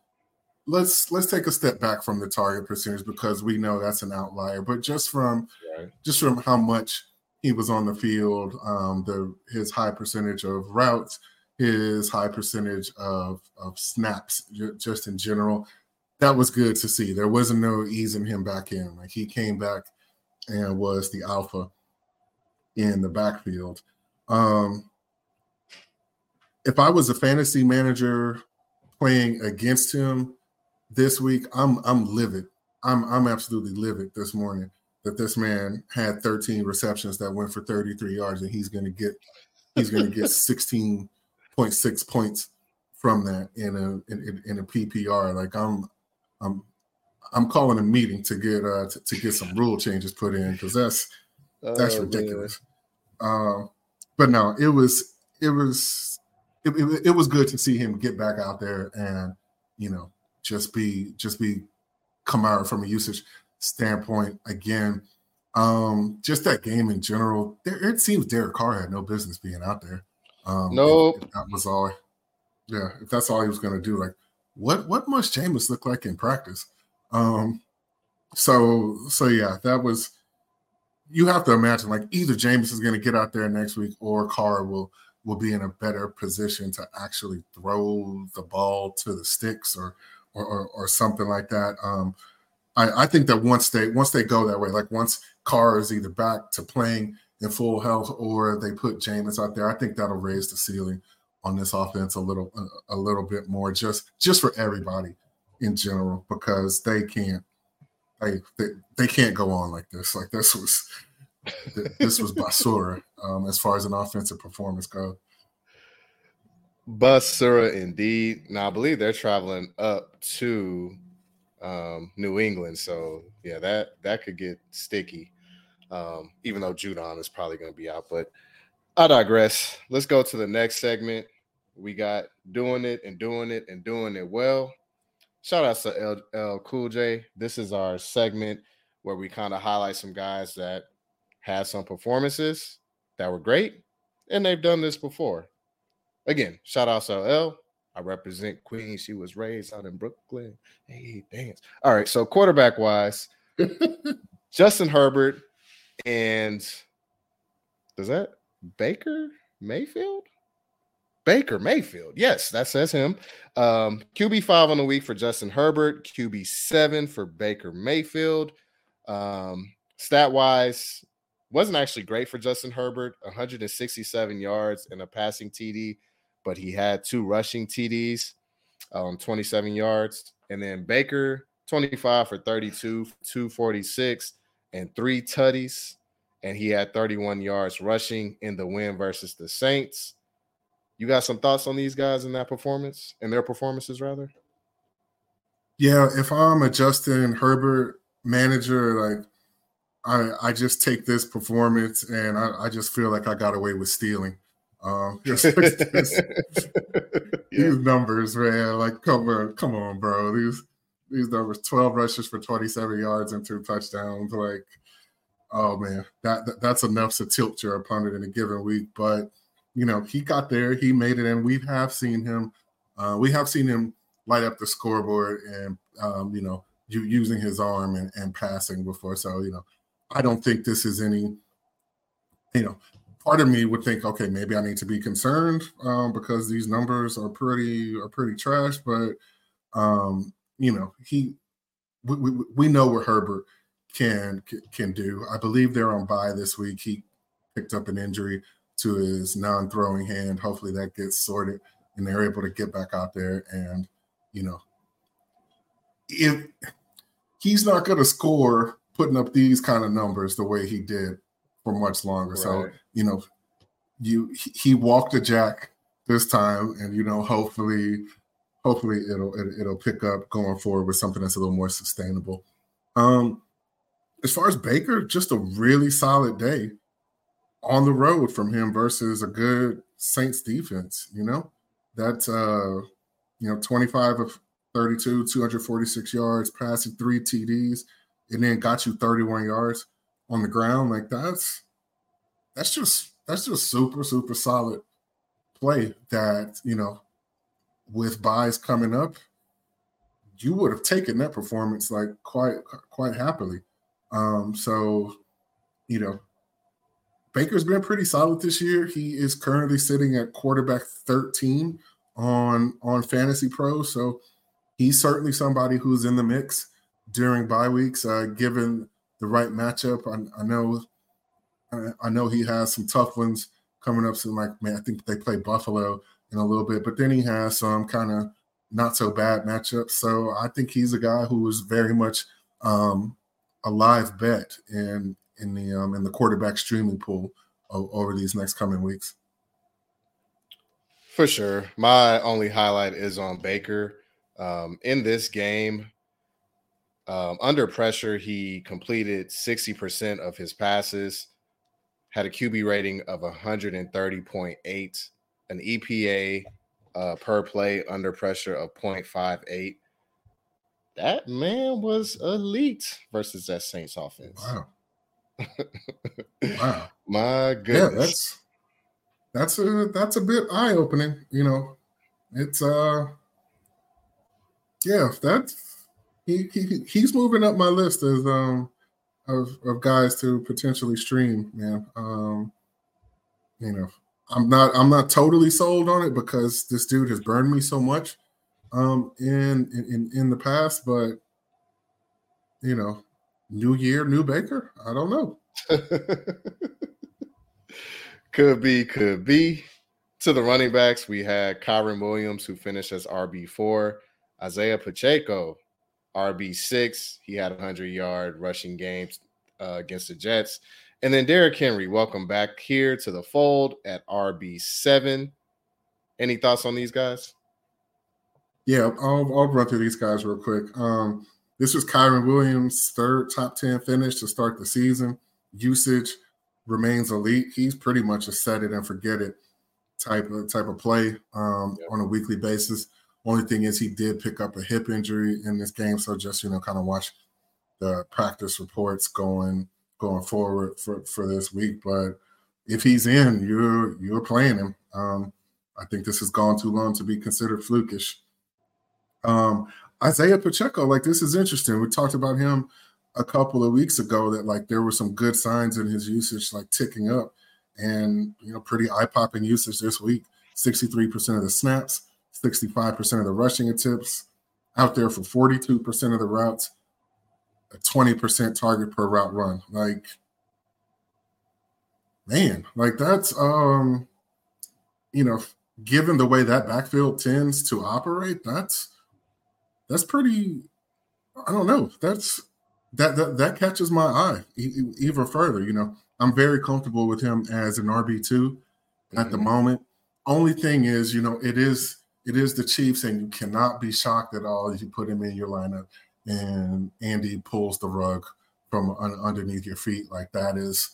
let's let's take a step back from the target percentage because we know that's an outlier. But just from right. just from how much he was on the field, um, the his high percentage of routes, his high percentage of of snaps, just in general, that was good to see. There wasn't no easing him back in. Like he came back and was the alpha in the backfield. Um, if I was a fantasy manager playing against him this week, I'm I'm livid. I'm I'm absolutely livid this morning that this man had 13 receptions that went for 33 yards and he's going to get he's going to get *laughs* 16.6 points from that in a in, in, a PPR. Like I'm I'm I'm calling a meeting to get uh to, to get some rule changes put in because that's that's oh, ridiculous. Um, but no, it was it was it, it, it was good to see him get back out there and you know just be just be come out from a usage standpoint again. Um, just that game in general, there, it seems Derek Carr had no business being out there. Um, no, nope. that was all. Yeah, if that's all he was going to do, like what what must Jameis look like in practice? Um, so so yeah, that was. You have to imagine like either Jameis is going to get out there next week or Carr will will be in a better position to actually throw the ball to the sticks or or, or, or something like that. Um, I, I, think that once they once they go that way, like once Carr is either back to playing in full health or they put Jameis out there, I think that'll raise the ceiling on this offense a little a, little bit more, just just for everybody in general, because they can't they, they, they can't go on like this. Like this was this was basura um, as far as an offensive performance goes. Basura indeed. Now I believe they're traveling up to um, New England, so yeah, that that could get sticky. Um, even though Judon is probably going to be out, but I digress. Let's go to the next segment. We got doing it and doing it and doing it well. Shout out to L, Cool J. This is our segment where we kind of highlight some guys that had some performances that were great, and they've done this before. Again, shout out to L. I represent Queen. She was raised out in Brooklyn. Hey, dance. All right. So quarterback wise, *laughs* Justin Herbert and Does that Baker Mayfield? Baker Mayfield. Yes, that says him. Um, QB five on the week for Justin Herbert, QB seven for Baker Mayfield. Um, stat wise, wasn't actually great for Justin Herbert 167 yards and a passing TD, but he had two rushing TDs, um, 27 yards. And then Baker, 25 for 32, 246, and three tutties. And he had 31 yards rushing in the win versus the Saints. You got some thoughts on these guys in that performance and their performances, rather? Yeah, if I'm a Justin Herbert manager, like I I just take this performance and I, I just feel like I got away with stealing. Um, *laughs* just, just, *laughs* yeah. these numbers, man. Like, come on, come on, bro. These these numbers: twelve rushes for twenty-seven yards and two touchdowns. Like, oh man, that, that that's enough to tilt your opponent in a given week. But you know, he got there, he made it, and we have seen him. Uh, we have seen him light up the scoreboard and um, you know, using his arm and, and passing before. So you know, I don't think this is any. You know, part of me would think, okay, maybe I need to be concerned um, because these numbers are pretty are pretty trash. But um, you know, he we, we, we know what Herbert can can do. I believe they're on bye this week. He picked up an injury to his non-throwing hand. Hopefully that gets sorted and they're able to get back out there and you know if he's not going to score putting up these kind of numbers the way he did for much longer. Right. So, you know, you he walked a jack this time and you know, hopefully hopefully it'll it'll pick up going forward with something that's a little more sustainable. Um as far as Baker, just a really solid day on the road from him versus a good Saints defense. You know, that's uh, you know, 25 of 32, 246 yards, passing three TDs, and then got you 31 yards on the ground. Like that's that's just that's just super, super solid play that, you know, with buys coming up, you would have taken that performance like quite quite happily. Um, so you know, Baker's been pretty solid this year. He is currently sitting at quarterback 13 on on Fantasy Pro, so he's certainly somebody who's in the mix during bye weeks, uh, given the right matchup. I, I know, I, I, know he has some tough ones coming up. So, like, man, I think they play Buffalo in a little bit, but then he has some kind of not so bad matchups. So, I think he's a guy who is very much um, a live bet in in the um, in the quarterback streaming pool over these next coming weeks. For sure, my only highlight is on Baker. Um, in this game, um, under pressure, he completed 60% of his passes, had a QB rating of 130.8, an EPA uh, per play under pressure of 0.58. That man was elite versus that Saints offense. Wow *laughs* wow. My goodness. Yeah, that's that's a that's a bit eye opening. You know, it's uh, yeah, that's he, he he's moving up my list as um of of guys to potentially stream. Man, um, you know, I'm not I'm not totally sold on it because this dude has burned me so much um in in in the past, but you know, new year, new Baker. I don't know. *laughs* could be, could be. To the running backs, we had Kyren Williams, who finished as RB4, Isaiah Pacheco, RB6. He had 100 yard rushing games uh, against the Jets. And then Derrick Henry, welcome back here to the fold at RB7. Any thoughts on these guys? Yeah, I'll, I'll run through these guys real quick. Um, this was Kyren Williams' third top 10 finish to start the season usage remains elite. He's pretty much a set it and forget it type of type of play um, on a weekly basis. Only thing is he did pick up a hip injury in this game, so just you know, kind of watch the practice reports going going forward for for this week. But if he's in, you're you're playing him. Um, I think this has gone too long to be considered flukish. Um, Isaiah Pacheco, like this is interesting. We talked about him a couple of weeks ago that like there were some good signs in his usage like ticking up and you know, pretty eye-popping usage this week. 63% of the snaps, 65% of the rushing attempts, out there for 42% of the routes, a 20% target per route run. Like, man, like that's um, you know, given the way that backfield tends to operate, that's that's pretty. I don't know. That's that that that catches my eye even further. You know, I'm very comfortable with him as an RB 2 mm-hmm. at the mm-hmm. moment. Only thing is, you know, it is it is the Chiefs, and you cannot be shocked at all if you put him in your lineup and Andy pulls the rug from un- underneath your feet. Like that is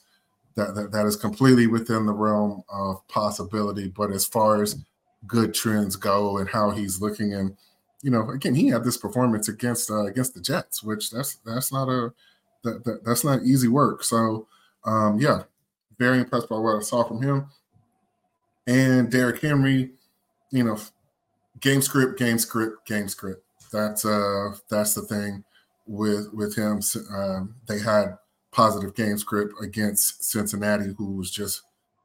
that, that that is completely within the realm of possibility. But as far as good trends go and how he's looking, and you know, again, he had this performance against uh, against the Jets, which that's that's not a that, that that's not easy work. So um, yeah, very impressed by what I saw from him. And Derrick Henry, you know, game script, game script, game script. That's uh that's the thing with with him. Um, they had positive game script against Cincinnati, who was just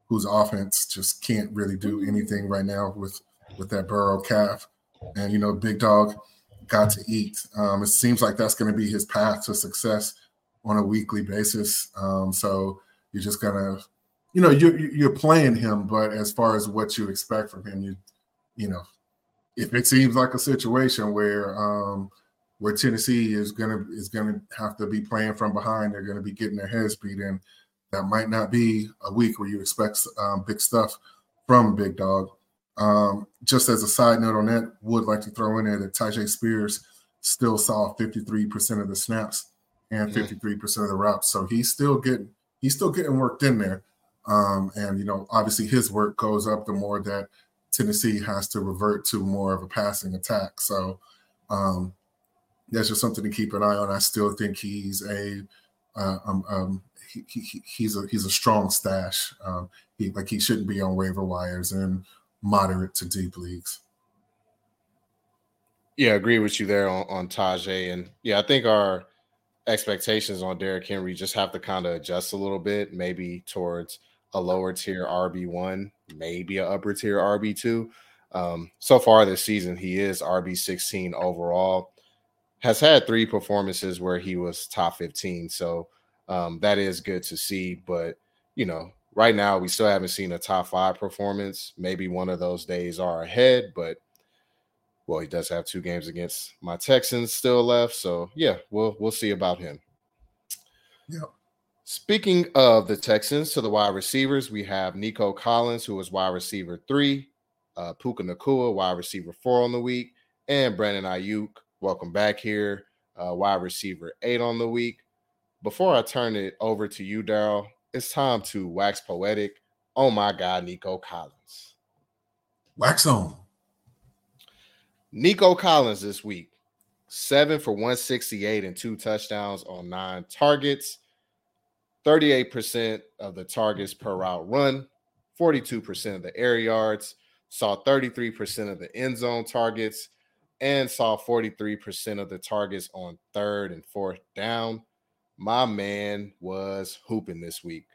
whose offense just can't really do anything right now with with that Burrow calf. And you know, Big Dog got to eat. Um, it seems like that's going to be his path to success on a weekly basis. Um, so you're just gonna, you know, you're you're playing him, but as far as what you expect from him, you you know, if it seems like a situation where um, where Tennessee is gonna is gonna have to be playing from behind, they're gonna be getting their heads beat in. That might not be a week where you expect um, big stuff from Big Dog. Um, just as a side note on that, would like to throw in there that Tyjae Spears still saw 53% of the snaps and 53% of the routes. So he's still getting he's still getting worked in there. Um, and you know, obviously his work goes up the more that Tennessee has to revert to more of a passing attack. So um, that's just something to keep an eye on. I still think he's a uh, um, um, he, he, he's a he's a strong stash. Um, he like he shouldn't be on waiver wires in moderate to deep leagues. Yeah, agree with you there on, on Tyjae. And yeah, I think our expectations on Derrick Henry just have to kind of adjust a little bit, maybe towards a lower tier RB1, maybe a upper tier RB2. Um, so far this season, he is RB16 overall. Has had three performances where he was top 15. So um, that is good to see. But, you know, right now we still haven't seen a top five performance. Maybe one of those days are ahead, but well, he does have two games against my Texans still left. So yeah, we'll we'll see about him. Yeah. Speaking of the Texans, to the wide receivers, we have Nico Collins, who was wide receiver three, uh, Puka Nacua, wide receiver four on the week, and Brandon Aiyuk, welcome back here, uh, wide receiver eight on the week. Before I turn it over to you, Daryl, it's time to wax poetic. Oh my God, Nico Collins. Wax on. Nico Collins this week, seven for 168 and two touchdowns on nine targets. 38% of the targets per route run, 42% of the air yards, saw 33% of the end zone targets, and saw 43% of the targets on third and fourth down. My man was hooping this week.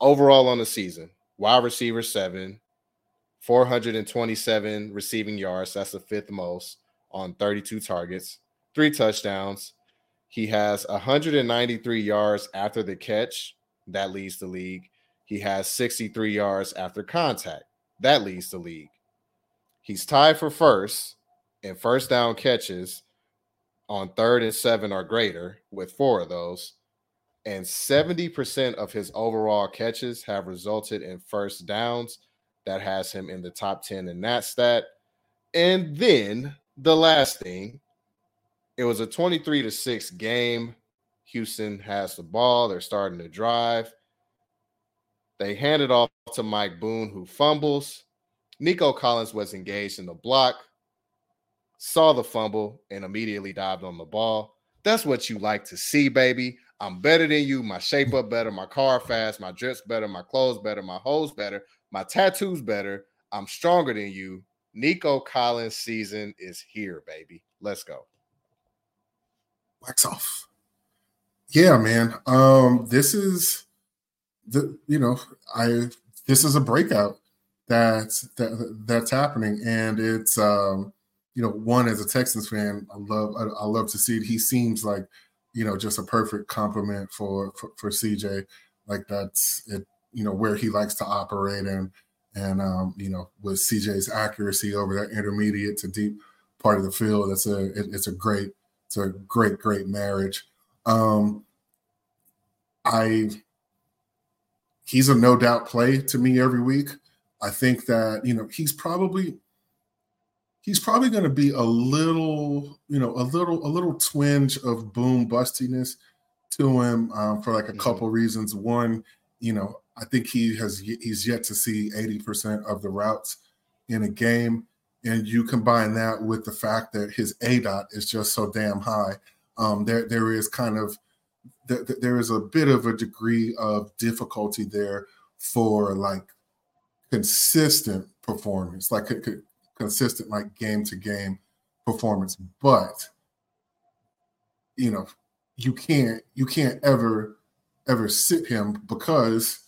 Overall on the season, wide receiver seven, 427 receiving yards. That's the fifth most on 32 targets, three touchdowns, he has 193 yards after the catch. That leads the league. He has 63 yards after contact. That leads the league. He's tied for first in first down catches on third and seven or greater with four of those. And 70% of his overall catches have resulted in first downs. That has him in the top 10 in that stat. And then the last thing it was a 23 to 6 game. Houston has the ball. They're starting to drive. They hand it off to Mike Boone, who fumbles. Nico Collins was engaged in the block, saw the fumble, and immediately dived on the ball. That's what you like to see, baby. I'm better than you. My shape up better. My car fast. My dress better. My clothes better. My hose better. My tattoos better. I'm stronger than you. Nico Collins season is here, baby. Let's go wax off. Yeah, man. Um, this is the you know I this is a breakout that's that, that's happening, and it's um, you know one as a Texans fan, I love I, I love to see it. He seems like you know just a perfect complement for, for for, CJ. Like that's it, you know where he likes to operate and and um, you know with CJ's accuracy over that intermediate to deep part of the field, it's a it, it's a great it's a great great marriage. Um, I he's a no doubt play to me every week. I think that you know he's probably he's probably going to be a little you know a little a little twinge of boom bustiness to him um, for like a mm-hmm. couple reasons. One, you know, I think he has he's yet to see eighty percent of the routes in a game, and you combine that with the fact that his A dot is just so damn high. Um, there there is kind of th- there is a bit of a degree of difficulty there for like consistent performance, like c- consistent like game to game performance. But you know, you can't you can't ever ever sit him because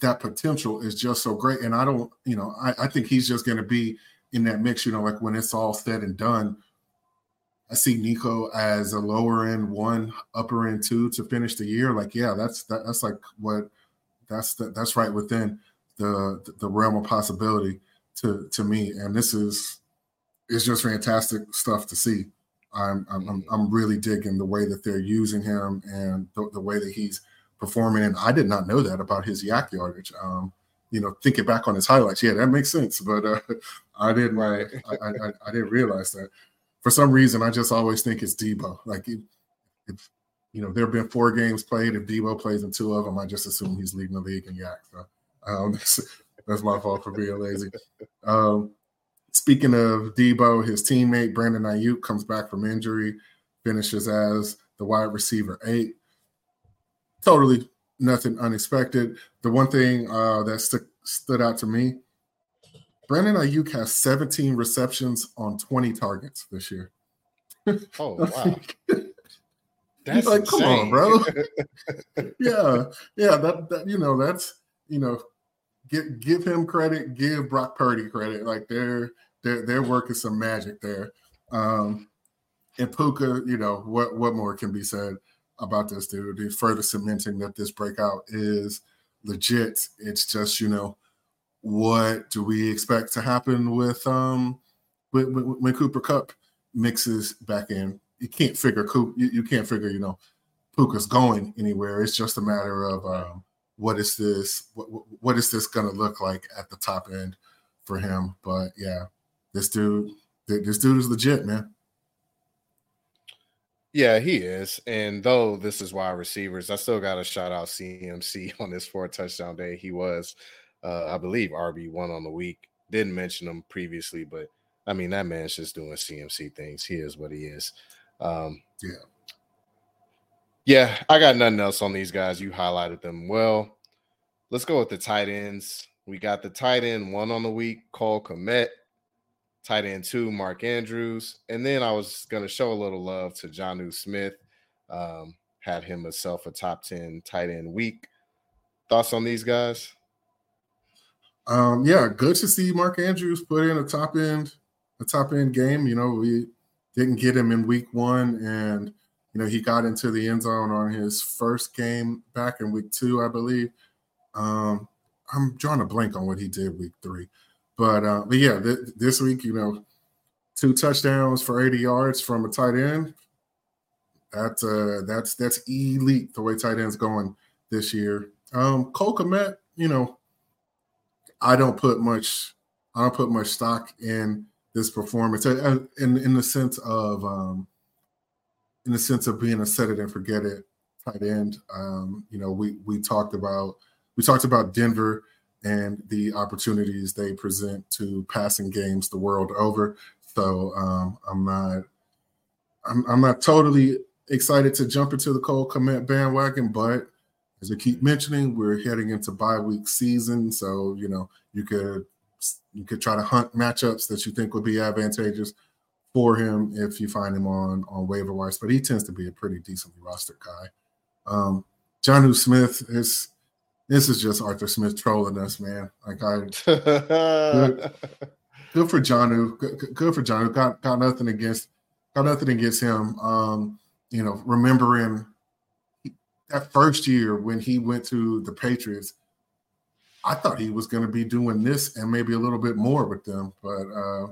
that potential is just so great. And I don't, you know, I, I think he's just going to be in that mix. You know, like when it's all said and done, I see Nico as a lower end one, upper end two to finish the year. Like, yeah, that's that, that's like what that's the, that's right within the the realm of possibility to to me. And this is it's just fantastic stuff to see. I'm I'm I'm really digging the way that they're using him and the, the way that he's performing. And I did not know that about his YAC yardage. Um, you know, thinking back on his highlights, yeah, that makes sense. But uh, *laughs* I didn't. I, I, I didn't realize that for some reason, I just always think it's Deebo. Like, if, you know, there have been four games played. If Deebo plays in two of them, I just assume he's leading the league in YAC. So um, *laughs* that's, that's, my fault for being lazy. Um, speaking of Deebo, his teammate Brandon Aiyuk comes back from injury, finishes as the wide receiver eight. Totally nothing unexpected. The one thing uh, that st- stood out to me Brandon Aiyuk has 17 receptions on 20 targets this year. Oh *laughs* wow. That's like, insane. come on, bro. *laughs* yeah, yeah. That, that you know, that's you know, give give him credit, give Brock Purdy credit. Like they're they're they're working some magic there. Um and Puka, you know, what what more can be said about this dude? He's further cementing that this breakout is legit. It's just, you know, what do we expect to happen with um when, when Cooper Kupp mixes back in? You can't figure Coop. You, you can't figure you know Puka's going anywhere. It's just a matter of um, what is this? What, what is this going to look like at the top end for him? But yeah, this dude, this dude is legit, man. Yeah, he is. And though this is wide receivers, I still got to shout out CMC *laughs* on this four touchdown day. He was uh, I believe RB one on the week. Didn't mention him previously, but I mean that man's just doing CMC things. He is what he is. Um, yeah, yeah. I got nothing else on these guys. You highlighted them well. Let's go with the tight ends. We got the tight end one on the week, Cole Kmet. Tight end two, Mark Andrews, and then I was gonna show a little love to Jonnu Smith. Um, had him myself a top ten tight end week. Thoughts on these guys? Um, yeah, good to see Mark Andrews put in a top end, a top end game. You know, we didn't get him in week one, and you know he got into the end zone on his first game back in week two, I believe. Um, I'm drawing a blank on what he did week three, but uh, but yeah, th- this week, you know, two touchdowns for 80 yards from a tight end. That's uh, that's that's elite the way tight ends going this year. Um, Cole Kmet, you know, I don't put much I don't put much stock in this performance in in the sense of um, in the sense of being a set it and forget it tight end. Um, you know, we we talked about we talked about Denver and the opportunities they present to passing games the world over. So um, I'm not I'm, I'm not totally excited to jump into the Cole Kmet bandwagon, but as we keep mentioning, we're heading into bye week season, so you know you could you could try to hunt matchups that you think would be advantageous for him if you find him on on waiver wires. But he tends to be a pretty decently rostered guy. Um, Jonnu Smith is this is just Arthur Smith trolling us, man. Like I, *laughs* good, good for Jonnu. Good, good for Jonnu. Got got nothing against got nothing against him. Um, you know, remembering that first year when he went to the Patriots, I thought he was going to be doing this and maybe a little bit more with them, but uh,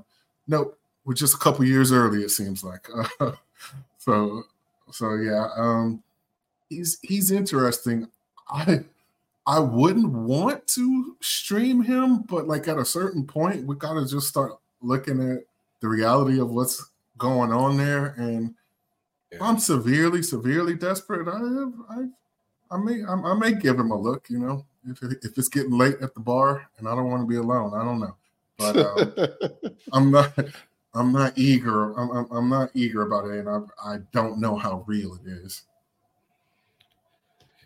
nope, we're just a couple years early. It seems like. *laughs* so, so yeah, um, he's he's interesting. I I wouldn't want to stream him, but like at a certain point, we gotta just start looking at the reality of what's going on there. And yeah. I'm severely, severely desperate. I, I, I may, I, I, may give him a look. You know, if if it's getting late at the bar and I don't want to be alone, I don't know. But um, *laughs* I'm not. I'm not eager. I'm, I'm, I'm, not eager about it, and I, I don't know how real it is.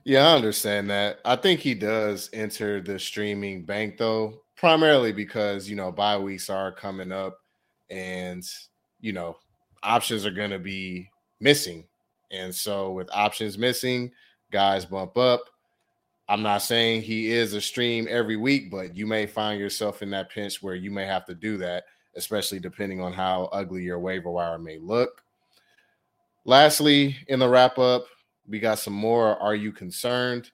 Yeah, I understand that. I think he does enter the streaming bank though, primarily because you know bye weeks are coming up, and you know options are going to be missing, and so with options missing, guys bump up. I'm not saying he is a stream every week, but you may find yourself in that pinch where you may have to do that, especially depending on how ugly your waiver wire may look. Lastly, in the wrap up, we got some more. Are you concerned?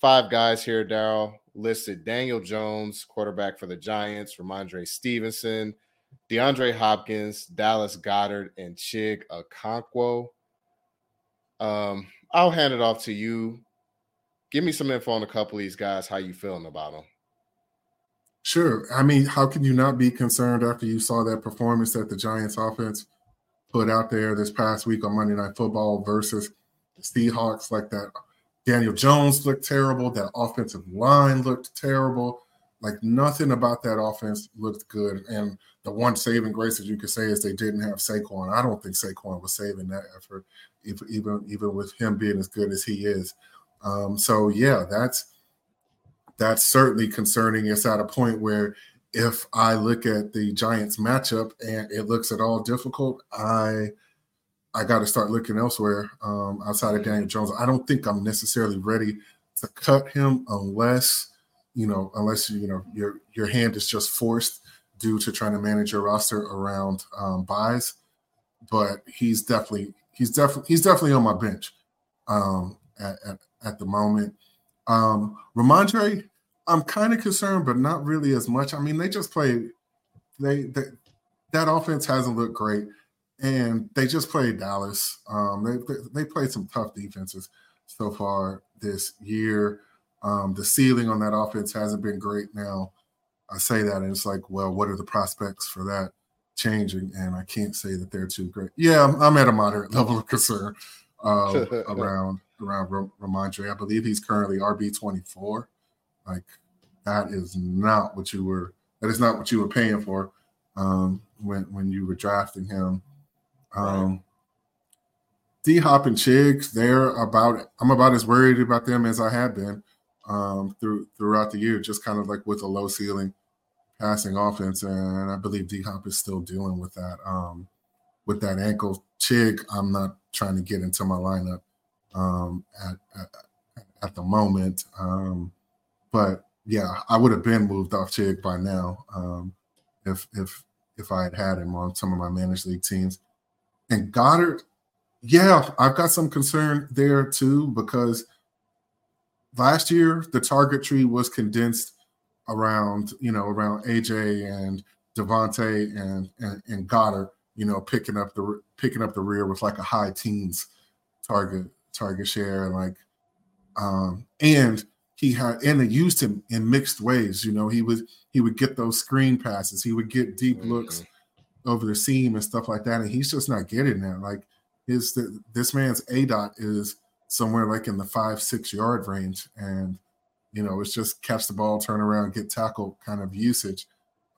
Five guys here, Daryl, listed Daniel Jones, quarterback for the Giants, Rhamondre Stevenson, DeAndre Hopkins, Dallas Goedert, and Chig Okonkwo. Um, I'll hand it off to you. Give me some info on a couple of these guys. How you feeling about them? Sure. I mean, how can you not be concerned after you saw that performance that the Giants offense put out there this past week on Monday Night Football versus Seahawks like that. Daniel Jones looked terrible. That offensive line looked terrible. Like nothing about that offense looked good. And the one saving grace, that you could say, is they didn't have Saquon. I don't think Saquon was saving that effort, even even with him being as good as he is. Um, so yeah, that's that's certainly concerning. It's at a point where if I look at the Giants matchup and it looks at all difficult, I I got to start looking elsewhere um, outside of Daniel Jones. I don't think I'm necessarily ready to cut him unless you know unless you know your your hand is just forced due to trying to manage your roster around um, buys. But he's definitely he's definitely he's definitely on my bench um, at, at, at the moment. Um, Rhamondre, I'm kind of concerned, but not really as much. I mean, they just play they, they that offense hasn't looked great and they just played Dallas. Um, they, they played some tough defenses so far this year. Um, the ceiling on that offense hasn't been great. Now, I say that, and it's like, well, what are the prospects for that changing? And I can't say that they're too great. Yeah, I'm, I'm at a moderate *laughs* level of concern uh, *laughs* around around Rhamondre. I believe he's currently RB 24. Like that is not what you were. That is not what you were paying for um, when when you were drafting him. Um, D Hop and Chigs, they're about. I'm about as worried about them as I have been um, through throughout the year. Just kind of like with a low ceiling passing offense, and I believe D Hop is still dealing with that um, with that ankle. Chig, I'm not trying to get into my lineup um, at, at, at the moment, um, but yeah, I would have been moved off Chig by now um, if if if I had had him on some of my managed league teams. And Goedert, yeah, I've got some concern there too because last year the target tree was condensed around, you know, around AJ and Davante and, and and Goedert, you know, picking up the picking up the rear with like a high teens target target share and like um and he had and they used him in mixed ways. You know, he was he would get those screen passes, he would get deep looks. Over the seam and stuff like that, and he's just not getting there. Like his this man's a dot is somewhere like in the five six yard range, and you know it's just catch the ball, turn around, get tackled kind of usage.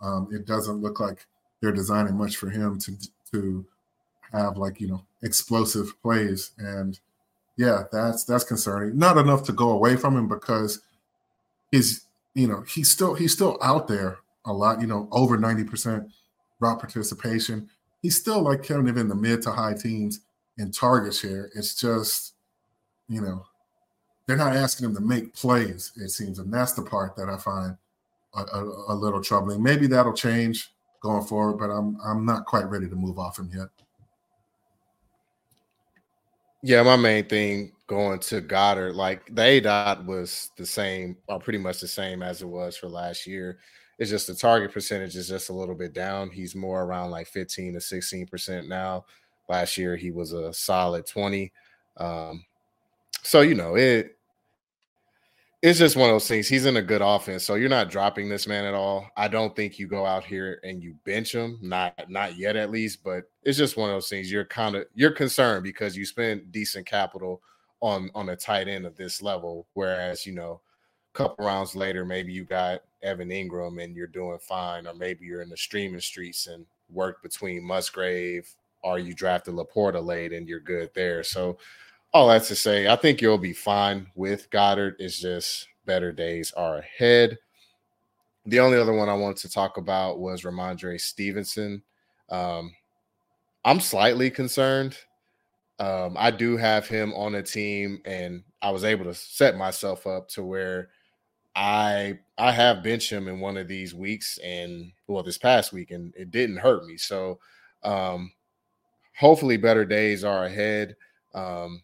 Um, it doesn't look like they're designing much for him to to have like you know explosive plays, and yeah, that's that's concerning. Not enough to go away from him because he's you know he's still he's still out there a lot. You know over ninety percent route participation. He's still like kind of in the mid to high teens in target share. It's just, you know, they're not asking him to make plays. It seems, and that's the part that I find a, a, a little troubling. Maybe that'll change going forward, but I'm I'm not quite ready to move off him yet. Yeah, my main thing going to Goedert, like the A dot was the same, or pretty much the same as it was for last year. It's just the target percentage is just a little bit down. He's more around like 15 to 16 percent now. Last year he was a solid 20. Um, so you know it it's just one of those things. He's in a good offense, so you're not dropping this man at all. I don't think you go out here and you bench him, not not yet at least. But it's just one of those things. You're kind of you're concerned because you spent decent capital on on a tight end of this level, whereas you know, couple rounds later, maybe you got Evan Engram and you're doing fine, or maybe you're in the streaming streets and work between Musgrave, or you drafted Laporta late and you're good there. So all that to say, I think you'll be fine with Goedert. It's just better days are ahead. The only other one I wanted to talk about was Rhamondre Stevenson. Um, I'm slightly concerned. Um, I do have him on a team, and I was able to set myself up to where I I have bench him in one of these weeks, and well, this past week, and it didn't hurt me. So, um, hopefully, better days are ahead. Um,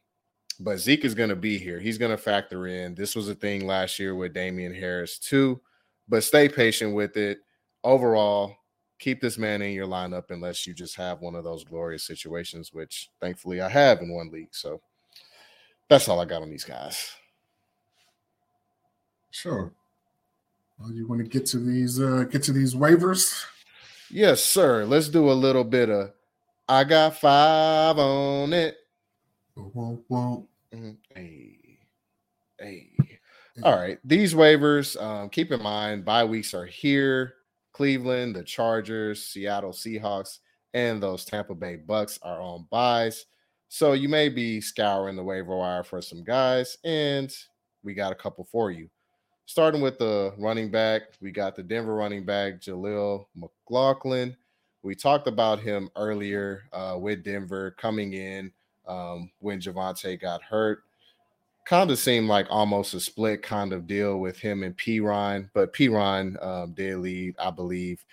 but Zeke is going to be here. He's going to factor in. This was a thing last year with Damien Harris too, but stay patient with it. Overall, keep this man in your lineup unless you just have one of those glorious situations, which thankfully I have in one league. So that's all I got on these guys. Sure. Well, you want to get to these uh get to these waivers? Yes, sir. Let's do a little bit of I got five on it. Whoa, whoa. Mm-hmm. Hey, hey. All right. These waivers, um, keep in mind, bye weeks are here. Cleveland, the Chargers, Seattle Seahawks, and those Tampa Bay Bucs are on byes. So you may be scouring the waiver wire for some guys, and we got a couple for you. Starting with the running back, we got the Denver running back, Jaleel McLaughlin. We talked about him earlier uh, with Denver coming in um, when Javonte got hurt. Kind of seemed like almost a split kind of deal with him and Perine, but Perine um, did lead, I believe,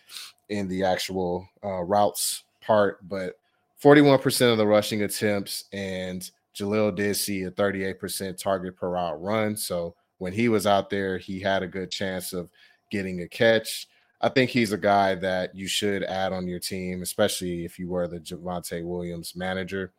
in the actual uh, routes part. But 41% of the rushing attempts, and Jaleel did see a 38% target per route run. So when he was out there, he had a good chance of getting a catch. I think he's a guy that you should add on your team, especially if you were the Javonte Williams manager.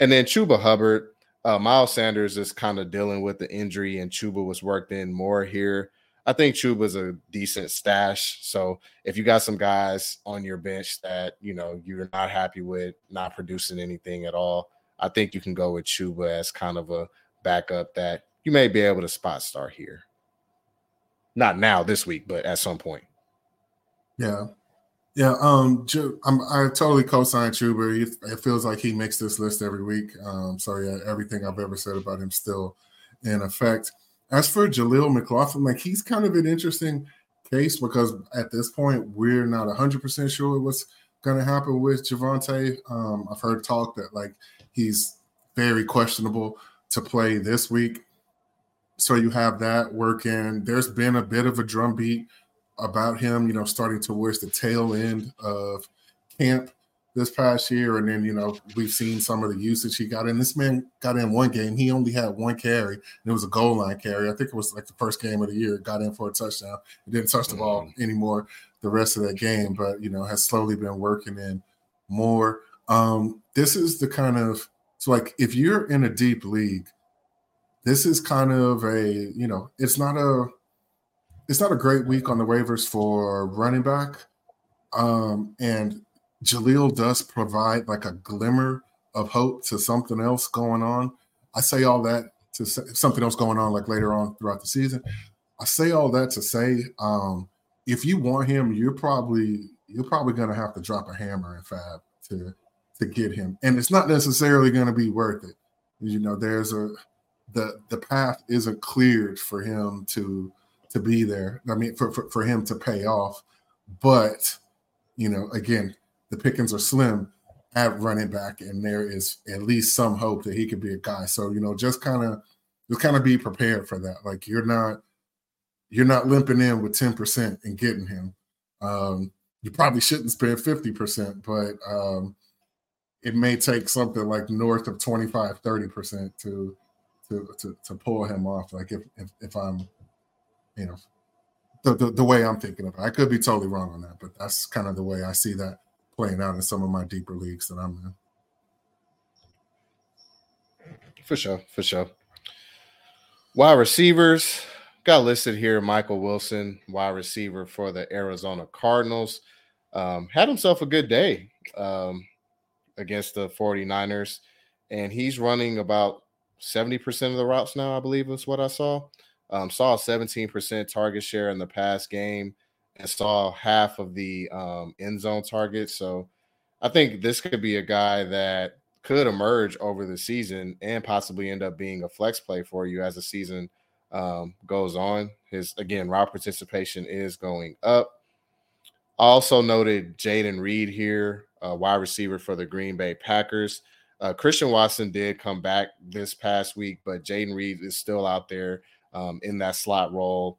And then Chuba Hubbard, uh, Miles Sanders is kind of dealing with the injury, and Chuba was worked in more here. I think Chuba's a decent stash. So if you got some guys on your bench that you know you're not happy with, not producing anything at all, I think you can go with Chuba as kind of a backup that you may be able to spot start here. Not now this week, but at some point. Yeah, yeah, um, I'm, I totally co-sign Chuba. It feels like he makes this list every week. Um, so yeah, everything I've ever said about him still in effect. As for Jaleel McLaughlin, like he's kind of an interesting case because at this point we're not 100 percent sure what's going to happen with Javonte. Um, I've heard talk that like he's very questionable to play this week. So you have that working. There's been a bit of a drumbeat about him, you know, starting towards the tail end of camp this past year. And then, you know, we've seen some of the usage he got in. This man got in one game. He only had one carry, and it was a goal line carry. I think it was like the first game of the year. Got in for a touchdown. He didn't touch the ball mm-hmm. anymore the rest of that game, but, you know, has slowly been working in more. Um, this is the kind of, so like if you're in a deep league, this is kind of a, you know, it's not a, it's not a great week on the waivers for running back. Um, and Jaleel does provide like a glimmer of hope to something else going on. I say all that to something else going on like later on throughout the season. I say all that to say um, if you want him, you're probably you're probably gonna have to drop a hammer in fab to to get him. And it's not necessarily gonna be worth it. You know, there's a the the path isn't cleared for him to to be there. I mean, for, for, for him to pay off. But, you know, again, the pickings are slim at running back, and there is at least some hope that he could be a guy. So, you know, just kind of, just kind of be prepared for that. Like you're not you're not limping in with 10% and getting him. Um, you probably shouldn't spend 50%, but um, it may take something like north of 25, 30% to to to, to pull him off. Like if, if if I'm, you know, the, the, the way I'm thinking of it. I could be totally wrong on that, but that's kind of the way I see that playing out in some of my deeper leagues that I'm in. For sure, for sure. Wide receivers got listed here Michael Wilson, wide receiver for the Arizona Cardinals. Um, had himself a good day um, against the 49ers, and he's running about 70% of the routes now, I believe is what I saw. Um, saw 17% target share in the past game and saw half of the um, end zone targets. So I think this could be a guy that could emerge over the season and possibly end up being a flex play for you as the season um, goes on. His again, route participation is going up. Also noted Jayden Reed here, uh, wide receiver for the Green Bay Packers. Uh, Christian Watson did come back this past week, but Jayden Reed is still out there um, in that slot role,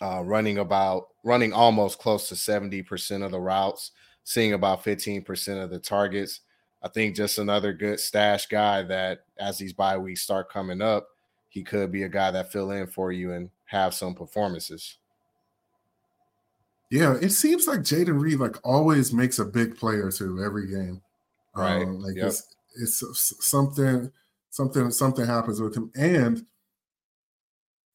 uh, running about running almost close to 70% of the routes, seeing about 15% of the targets. I think just another good stash guy that as these bye weeks start coming up, he could be a guy that fill in for you and have some performances. Yeah, it seems like Jayden Reed like always makes a big play or two every game. Right. Um, like yep. it's it's something something something happens with him. And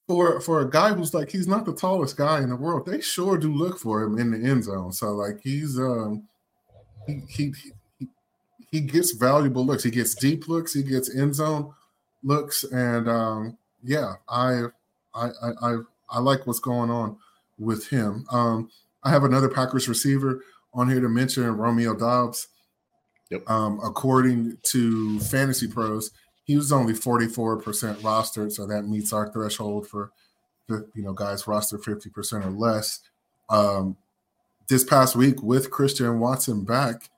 for for a guy who's like he's not the tallest guy in the world, they sure do look for him in the end zone. So like he's um he he he, he gets valuable looks. He gets deep looks. He gets end zone looks, and um yeah, I I I I like what's going on with him. Um, I have another Packers receiver on here to mention Romeo Doubs. Yep. Um, according to Fantasy Pros, he was only 44% rostered, so that meets our threshold for the you know guys rostered 50% or less. Um, this past week with Christian Watson back,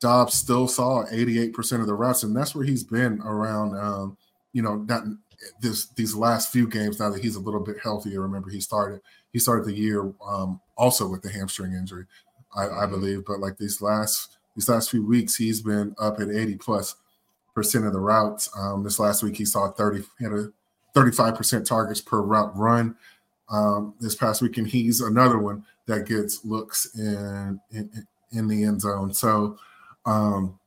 Doubs still saw 88% of the routes, and that's where he's been around um, you know, that this these last few games now that he's a little bit healthier. Remember, he started he started the year um, also with the hamstring injury, I, I mm-hmm. believe. But like these last these last few weeks, he's been up at 80 plus percent of the routes. Um, this last week, he saw 30, he had a 35% targets per route run. Um, this past weekend, he's another one that gets looks in in, in the end zone. So, um,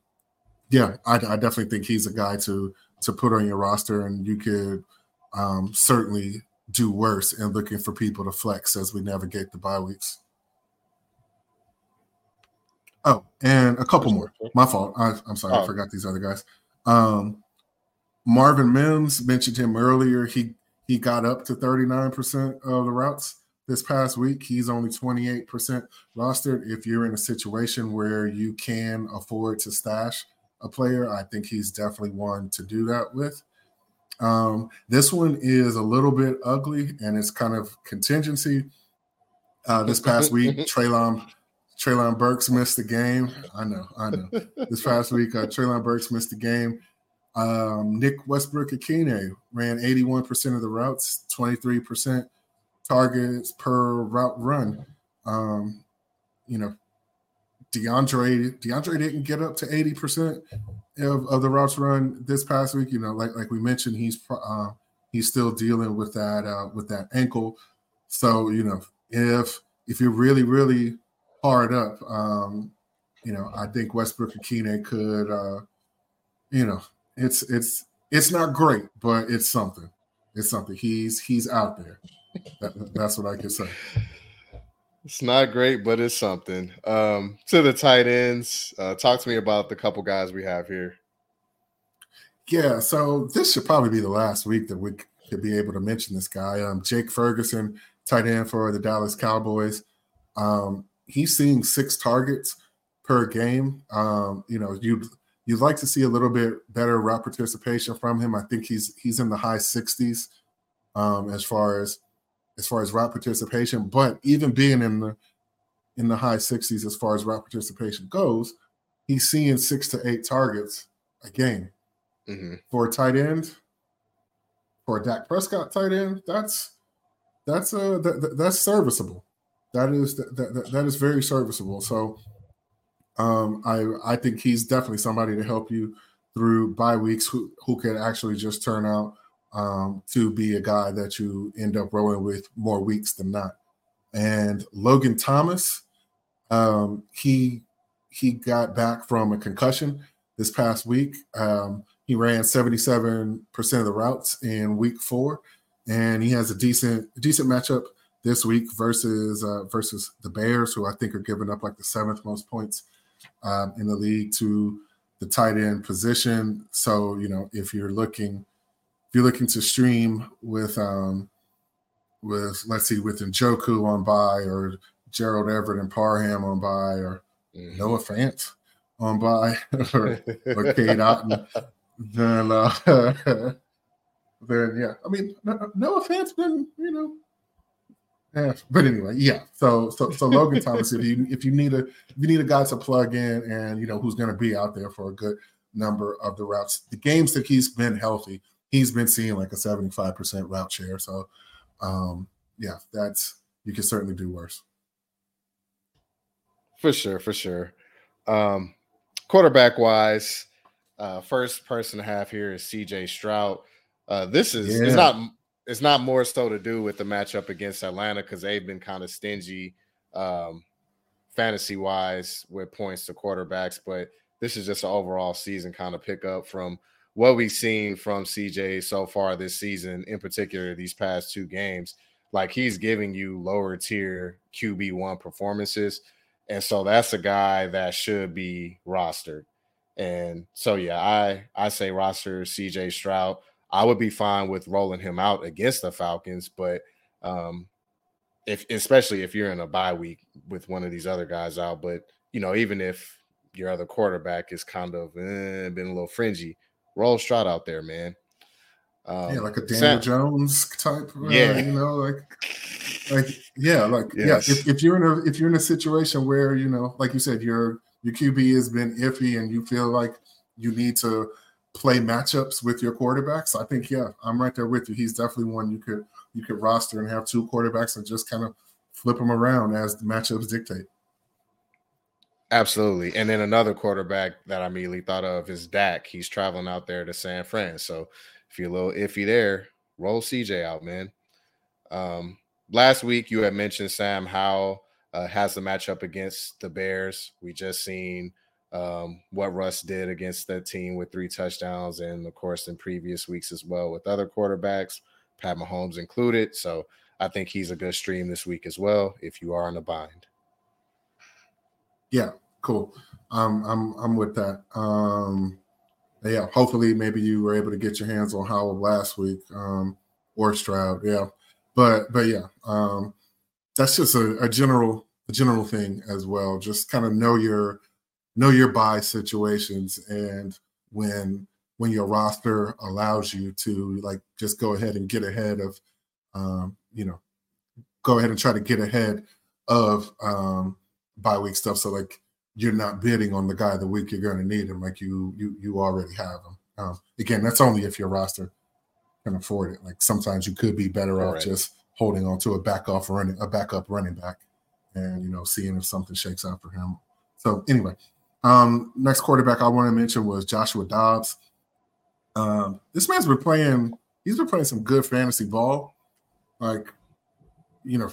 yeah, I, I, definitely think he's a guy to to put on your roster, and you could um, certainly do worse in looking for people to flex as we navigate the bye weeks. Oh, and a couple more. My fault. I, am sorry, oh. I forgot these other guys. Um, Marvin Mims mentioned him earlier. He he got up to 39% of the routes this past week. He's only 28% rostered. If you're in a situation where you can afford to stash a player, I think he's definitely one to do that with. Um, this one is a little bit ugly and it's kind of contingency. Uh, this past week, *laughs* Treylon Treylon Burks missed the game. I know, I know. this past *laughs* week, uh, Treylon Burks missed the game. Um, Nick Westbrook-Ikhine ran 81% of the routes, 23% targets per route run. Um, you know, DeAndre DeAndre didn't get up to 80% of, of the routes run this past week. You know, like like we mentioned, he's uh, he's still dealing with that uh, with that ankle. So you know, if if you're really really hard up. Um, you know, I think Westbrook-Ikhine could, uh, you know, it's it's it's not great, but it's something. It's something. He's he's out there. That, that's what I can say. It's not great, but it's something. Um, to the tight ends, uh, talk to me about the couple guys we have here. Yeah, so this should probably be the last week that we could be able to mention this guy. Um, Jake Ferguson, tight end for the Dallas Cowboys. Um, he's seeing six targets per game. Um, you know, you you'd like to see a little bit better route participation from him. I think he's he's in the high 60s um, as far as as far as route participation. But even being in the in the high 60s as far as route participation goes, he's seeing six to eight targets a game. Mm-hmm. For a tight end, for a Dak Prescott tight end, that's that's uh that, that's serviceable. That is that, that that is very serviceable. So um I I think he's definitely somebody to help you through bye weeks who who could actually just turn out um to be a guy that you end up rolling with more weeks than not. And Logan Thomas, um, he he got back from a concussion this past week. Um, he ran 77% of the routes in week four, and he has a decent decent matchup this week versus uh, versus the Bears, who I think are giving up like the seventh most points um, in the league to the tight end position. So you know if you're looking if you're looking to stream with um, with let's see with Njoku on bye or Gerald Everett and Parham on bye or mm-hmm. Noah Fant on bye *laughs* or, or Cade *laughs* Otton, then uh, *laughs* then yeah, I mean, no offense, been you know, yeah. But anyway, yeah. So so so Logan Thomas, if you if you need a if you need a guy to plug in and you know who's going to be out there for a good number of the routes, the games that he's been healthy, he's been seeing like a seventy five percent route share. So um yeah, that's you can certainly do worse. For sure, for sure. Um, quarterback wise, uh, first person to have here is CJ Stroud. Uh, this is yeah. it's not it's not more so to do with the matchup against Atlanta because they've been kind of stingy um, fantasy wise with points to quarterbacks, but this is just an overall season kind of pickup from what we've seen from CJ so far this season, in particular these past two games. Like he's giving you lower tier QB one performances, and so that's a guy that should be rostered. And so yeah, I I say roster CJ Stroud. I would be fine with rolling him out against the Falcons, but um, if especially if you're in a bye week with one of these other guys out, but you know, even if your other quarterback is kind of eh, been a little fringy, roll Stroud out there, man. Um, yeah, like a Daniel Sam, Jones type. Uh, yeah, you know, like, like yeah, like yes. yeah. If, if you're in a if you're in a situation where you know, like you said, your your QB has been iffy, and you feel like you need to play matchups with your quarterbacks, I think yeah, I'm right there with you. He's definitely one you could you could roster and have two quarterbacks and just kind of flip them around as the matchups dictate. Absolutely. And then another quarterback that I immediately thought of is Dak. He's traveling out there to San Fran. So if you're a little iffy there, roll CJ out, man. Um, last week you had mentioned Sam Howell uh, has the matchup against the Bears. We just seen um, what Russ did against that team with three touchdowns, and of course in previous weeks as well with other quarterbacks, Pat Mahomes included. So I think he's a good stream this week as well. If you are in a bind. Yeah, cool. Um, I'm I'm with that. Um, yeah, hopefully maybe you were able to get your hands on Howell last week um, or Stroud. Yeah, but but yeah, um, that's just a, a general a general thing as well. Just kind of know your know your bye situations and when when your roster allows you to like just go ahead and get ahead of um, you know go ahead and try to get ahead of um bye week stuff. So like you're not bidding on the guy the week you're going to need him like you you you already have him. Um, again that's only if your roster can afford it. Like sometimes you could be better off just holding on to a back off running a backup running back and you know seeing if something shakes out for him. So anyway um, next quarterback I want to mention was Joshua Dobbs. Um, this man's been playing, he's been playing some good fantasy ball. Like, you know,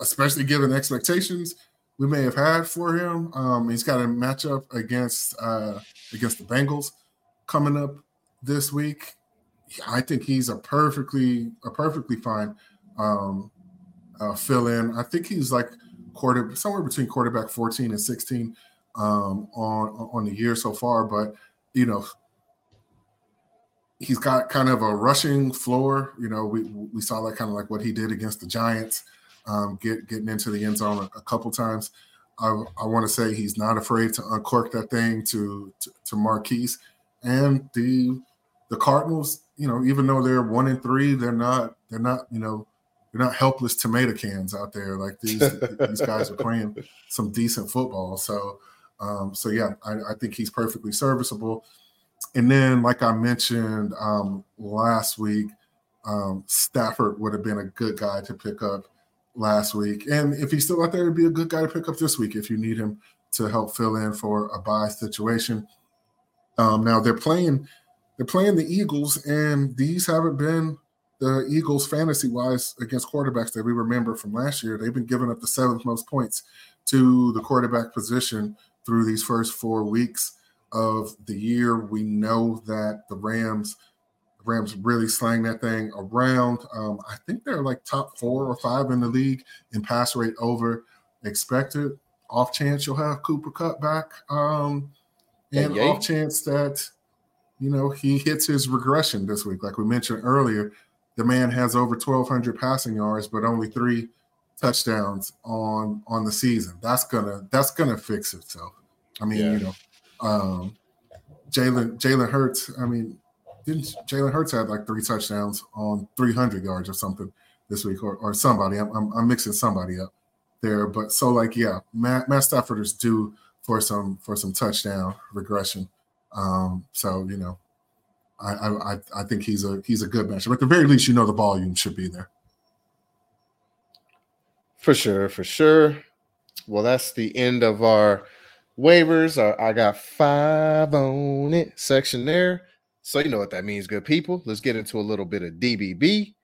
especially given expectations we may have had for him. Um, he's got a matchup against uh against the Bengals coming up this week. I think he's a perfectly a perfectly fine um uh, fill in. I think he's like quarter somewhere between quarterback 14 and 16 um, on on the year so far, but you know he's got kind of a rushing floor. You know, we we saw that kind of like what he did against the Giants, um, get getting into the end zone a, a couple times. I, I want to say he's not afraid to uncork that thing to, to to Marquise and the the Cardinals. You know, even though they're one and three, they're not they're not you know they're not helpless tomato cans out there. Like these *laughs* these guys are playing some decent football. So um, so yeah, I, I, think he's perfectly serviceable. And then, like I mentioned um, last week, Um, Stafford would have been a good guy to pick up last week. And if he's still out there, it'd be a good guy to pick up this week if you need him to help fill in for a bye situation. Um, now they're playing they're playing the Eagles, and these haven't been the Eagles fantasy wise against quarterbacks that we remember from last year. They've been giving up the seventh most points to the quarterback position through these first four weeks of the year. We know that the Rams Rams really slang that thing around. Um, I think they're like top four or five in the league in pass rate over expected. Off chance you'll have Cooper Kupp back, um, and off chance that you know he hits his regression this week, like we mentioned earlier. The man has over 1,200 passing yards, but only three touchdowns on on the season. That's gonna that's gonna fix itself. I mean, yeah. you know, um, Jalen Jalen Hurts. I mean, didn't Jalen Hurts had like three touchdowns on 300 yards or something this week, or, or somebody? I'm, I'm, I'm mixing somebody up there, but so like yeah, Matt, Matt Stafford is due for some for some touchdown regression. Um, so you know, I I I think he's a he's a good matchup. At the very least, you know the volume should be there. For sure, for sure. Well, that's the end of our waivers. I got five on it section there. So you know what that means, good people. Let's get into a little bit of DBB.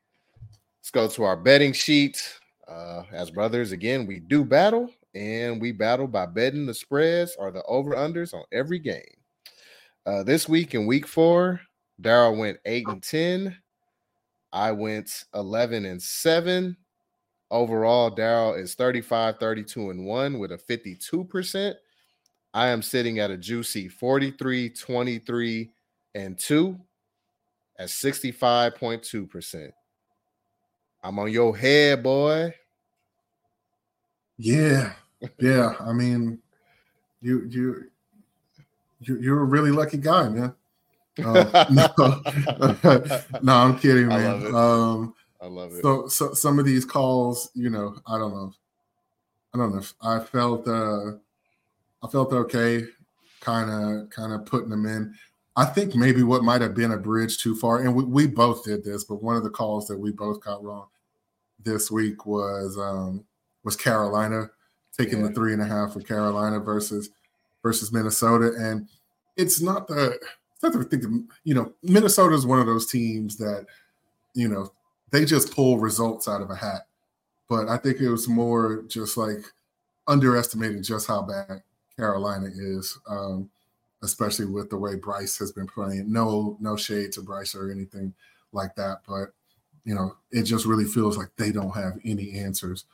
Let's go to our betting sheet. Uh, as brothers, again, we do battle, and we battle by betting the spreads or the over unders on every game. Uh, this week in week four, Daryl went eight and ten. I went 11 and 7. Overall, Daryl is 35, 32, and 1 with a 52%. I am sitting at a juicy 43, 23, and two at 65.2%. I'm on your head, boy. Yeah. Yeah. I mean, you you you you're a really lucky guy, man. Uh, *laughs* no, *laughs* no, I'm kidding, man. I love it. Um, I love it. So, so some of these calls, you know, I don't know. I don't know. I felt uh I felt okay, kind of kind of putting them in. I think maybe what might have been a bridge too far, and we, we both did this, but one of the calls that we both got wrong this week was um, was Carolina taking yeah. the three and a half for Carolina versus versus Minnesota, and it's not the it's not the thing. You know, Minnesota is one of those teams that you know they just pull results out of a hat, but I think it was more just like underestimating just how bad Carolina is. Um, especially with the way Bryce has been playing. No, no shade to Bryce or anything like that, but you know, it just really feels like they don't have any answers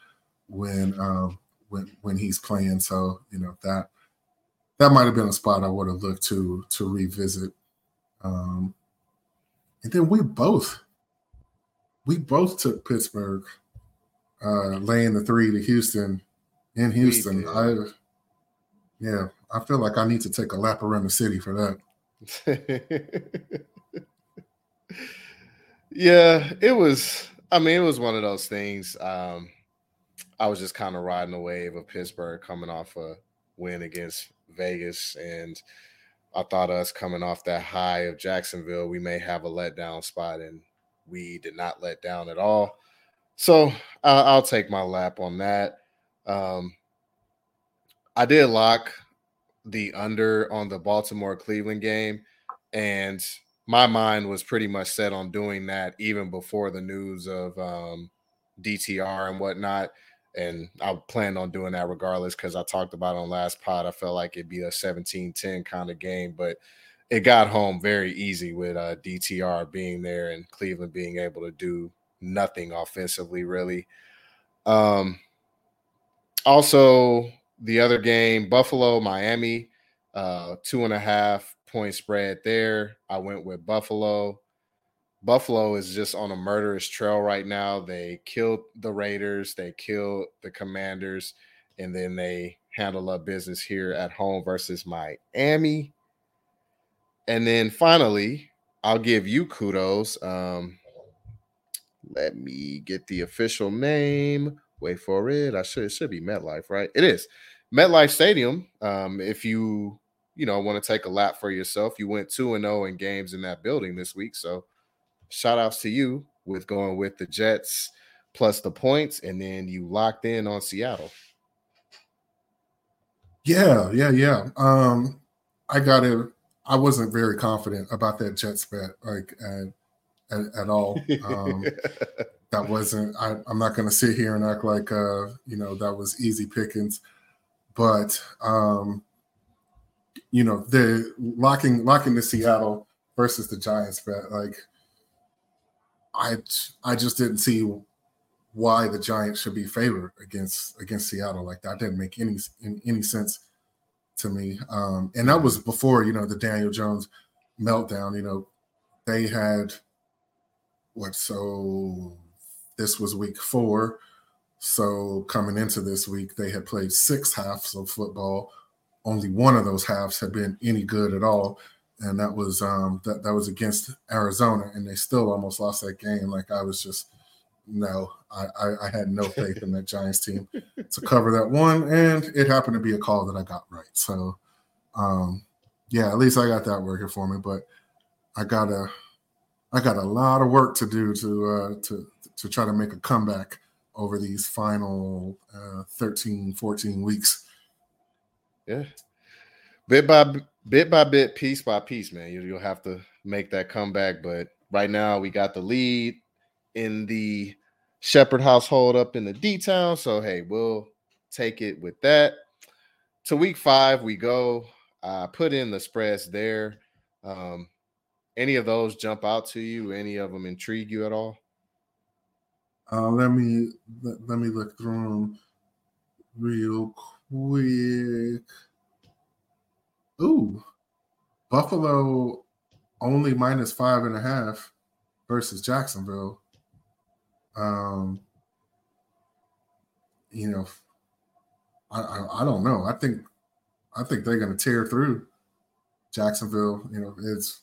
when um, when when he's playing. So you know that that might have been a spot I would have looked to to revisit. Um, and then we both we both took Pittsburgh, uh, laying the three to Houston in Houston. I yeah, I feel like I need to take a lap around the city for that. *laughs* yeah, it was. I mean, it was one of those things. Um, I was just kind of riding the wave of Pittsburgh coming off a win against Vegas, and I thought us coming off that high of Jacksonville, we may have a letdown spot, and we did not let down at all. So uh, I'll take my lap on that. Um, I did lock the under on the Baltimore Cleveland game. And my mind was pretty much set on doing that even before the news of um, DTR and whatnot. And I planned on doing that regardless because I talked about on last pod. I felt like it'd be a 17 10 kind of game, but it got home very easy with uh, DTR being there and Cleveland being able to do nothing offensively, really. Um, also, the other game, Buffalo, Miami, uh, two and a half point spread there. I went with Buffalo. Buffalo is just on a murderous trail right now. They killed the Raiders, they killed the Commanders, and then they handle up business here at home versus Miami. And then finally, I'll give you kudos. Um, let me get the official name. Wait for it. I should it should be MetLife, right? It is MetLife Stadium. Um, if you you know want to take a lap for yourself, you went two and zero oh in games in that building this week. So shout outs to you with going with the Jets plus the points, and then you locked in on Seattle. Yeah, yeah, yeah. Um, I got it. I wasn't very confident about that Jets bet, like at, at, at all. Um, *laughs* that wasn't. I, am not going to sit here and act like uh, you know that was easy pickings, but um, you know the locking locking the Seattle versus the Giants bet. Like, I I just didn't see why the Giants should be favored against against Seattle. Like that didn't make any any sense to me. Um, and that was before you know the Daniel Jones meltdown. You know, they had what so this was week four. So coming into this week, they had played six halves of football. Only one of those halves had been any good at all, and that was um, that that was against Arizona, and they still almost lost that game. Like I was just no, I, I, had no faith in that Giants team to cover that one, and it happened to be a call that I got right. So, um, yeah, at least I got that working for me. But I got a, I got a lot of work to do to uh, to to try to make a comeback over these final uh, 13, 14 weeks. Yeah, bit by bit by bit, piece by piece, man. You, you'll have to make that comeback. But right now, we got the lead in the Shepherd household up in the D town. So hey, we'll take it with that. To week five, we go. I put in the spreads there. Um, any of those jump out to you? Any of them intrigue you at all? Uh, let me let, let me look through them real quick. Ooh, Buffalo only minus five and a half versus Jacksonville. Um, you know, I, I, I don't know. I think I think they're going to tear through Jacksonville. You know, it's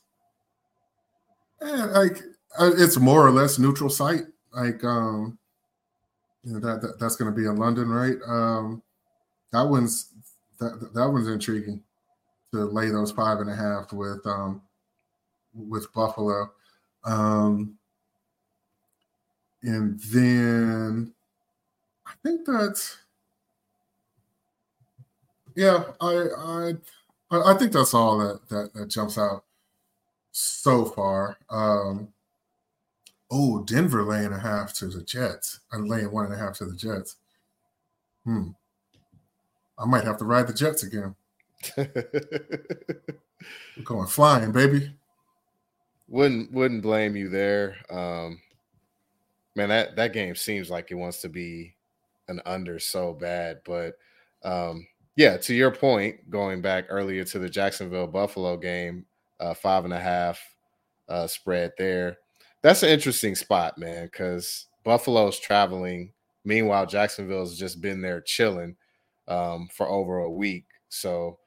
eh, like uh, it's more or less neutral site. Like um, you know that, that that's going to be in London, right? Um, that one's that that one's intriguing to lay those five and a half with um with Buffalo. Um, and then I think that's yeah, I I I think that's all that that, that jumps out so far. Um oh, Denver laying a half to the Jets. I'm laying one and a half to the Jets. Hmm. I might have to ride the Jets again. *laughs* We're going flying, baby. Wouldn't wouldn't blame you there. Um man, that that game seems like it wants to be an under so bad. But um, yeah, to your point, going back earlier to the Jacksonville Buffalo game, uh, five and a half uh, spread there. That's an interesting spot, man, because Buffalo's traveling. Meanwhile, Jacksonville's just been there chilling um, for over a week. So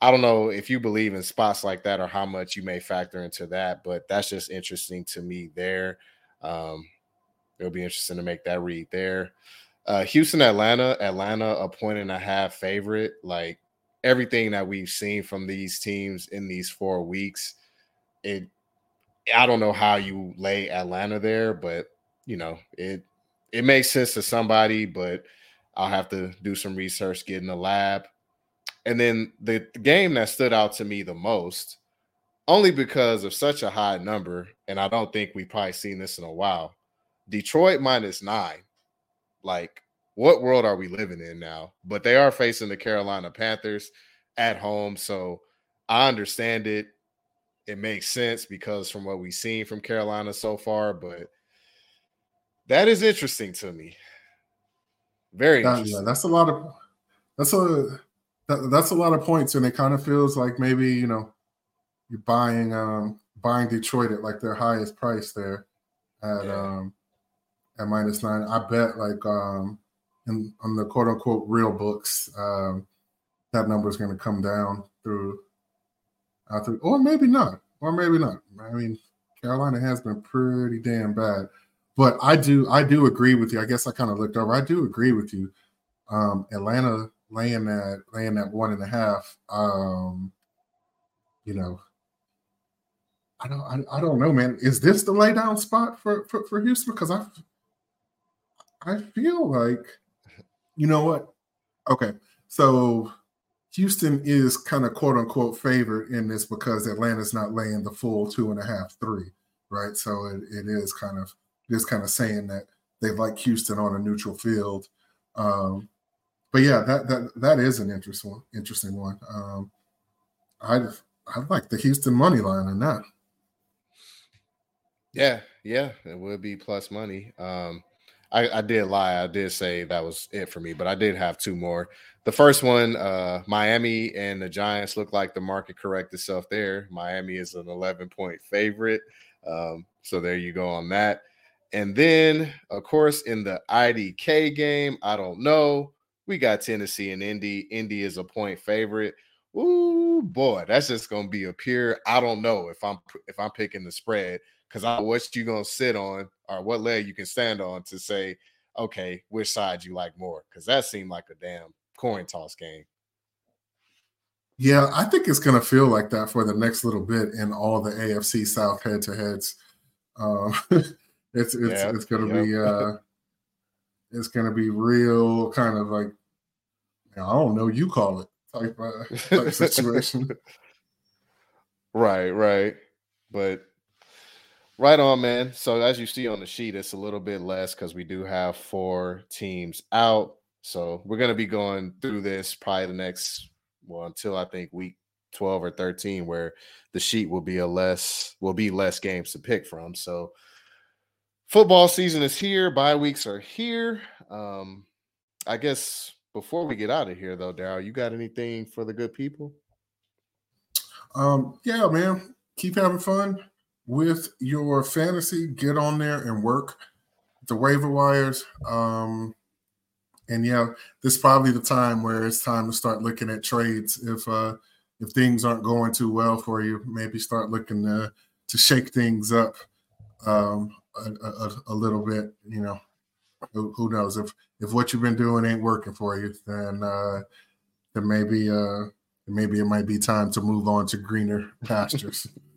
I don't know if you believe in spots like that or how much you may factor into that, but that's just interesting to me there. Um, It'll be interesting to make that read there. Uh, Houston, Atlanta, Atlanta, a point and a half favorite. Like everything that we've seen from these teams in these four weeks, it. I don't know how you lay Atlanta there, but you know it. It makes sense to somebody, but I'll have to do some research, get in the lab, and then the, game that stood out to me the most, only because of such a high number, and I don't think we've probably seen this in a while Detroit minus nine. Like, what world are we living in now? But they are facing the Carolina Panthers at home. So I understand it. It makes sense because from what we've seen from Carolina so far, but that is interesting to me. Very that, interesting. Yeah, that's a lot of that's a that, that's a lot of points, and it kind of feels like maybe you know you're buying um buying Detroit at like their highest price there at yeah. um at minus nine. I bet like um in on the quote unquote real books, um, that number is going to come down through, uh, through, or maybe not, or maybe not. I mean, Carolina has been pretty damn bad, but I do I do agree with you. I guess I kind of looked over. I do agree with you. Um, Atlanta laying that laying that one and a half. Um, you know, I don't I, I don't know, man. Is this the laydown spot for for, for Houston? Because I I feel like you know what? Okay, so Houston is kind of quote unquote favored in this because Atlanta's not laying the full two and a half, three, right? So it, it is kind of is kind of saying that they like Houston on a neutral field. Um, but yeah, that that that is an interesting one. Interesting one. Um, I I like the Houston money line in that. Yeah, yeah, it would be plus money. Um, I, I did lie. I did say that was it for me, but I did have two more. The first one, uh, Miami and the Giants look like the market correct itself there. Miami is an 11 point favorite. Um, so there you go on that. And then, of course, in the IDK game, I don't know. We got Tennessee and Indy. Indy is a point favorite. Ooh, boy, that's just gonna be a pure. I don't know if I'm if I'm picking the spread because I what you gonna sit on or what leg you can stand on to say, okay, which side you like more? Because that seemed like a damn coin toss game. Yeah, I think it's gonna feel like that for the next little bit in all the AFC South head to heads. Uh, *laughs* it's it's yeah, it's gonna yeah. be uh, it's gonna be real kind of like I don't know, you call it type uh, type *laughs* situation. right, right, but Right on, man. So as you see on the sheet, it's a little bit less because we do have four teams out. So we're gonna be going through this probably the next well until I think week 12 or 13, where the sheet will be a less will be less games to pick from. So football season is here, bye weeks are here. Um, I guess before we get out of here though, Daryl, you got anything for the good people? Um, yeah, man. Keep having fun with your fantasy, get on there and work the waiver wires. Um, and yeah, this is probably the time where it's time to start looking at trades. If uh, if things aren't going too well for you, maybe start looking to to shake things up um, a, a, a, little bit. You know, who, who, knows if if what you've been doing ain't working for you, then uh, then maybe uh, maybe it might be time to move on to greener pastures. *laughs*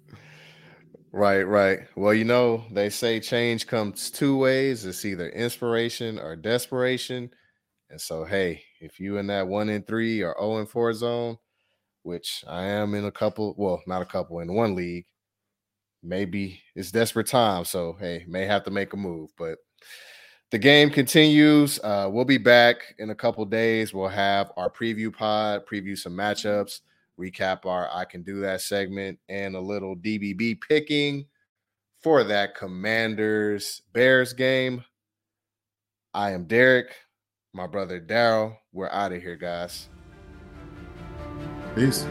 Right, right. Well, you know, they say change comes two ways. It's either inspiration or desperation. And so, hey, if you in that one in three or 0 and four zone, which I am in a couple, well, not a couple in one league, maybe it's desperate time. So, hey, may have to make a move. But the game continues. Uh, we'll be back in a couple days. We'll have our preview pod, preview some matchups recap our I Can Do That segment and a little DBB picking for that Commanders Bears game. I am Derek, my brother Daryl. We're out of here, guys. Peace.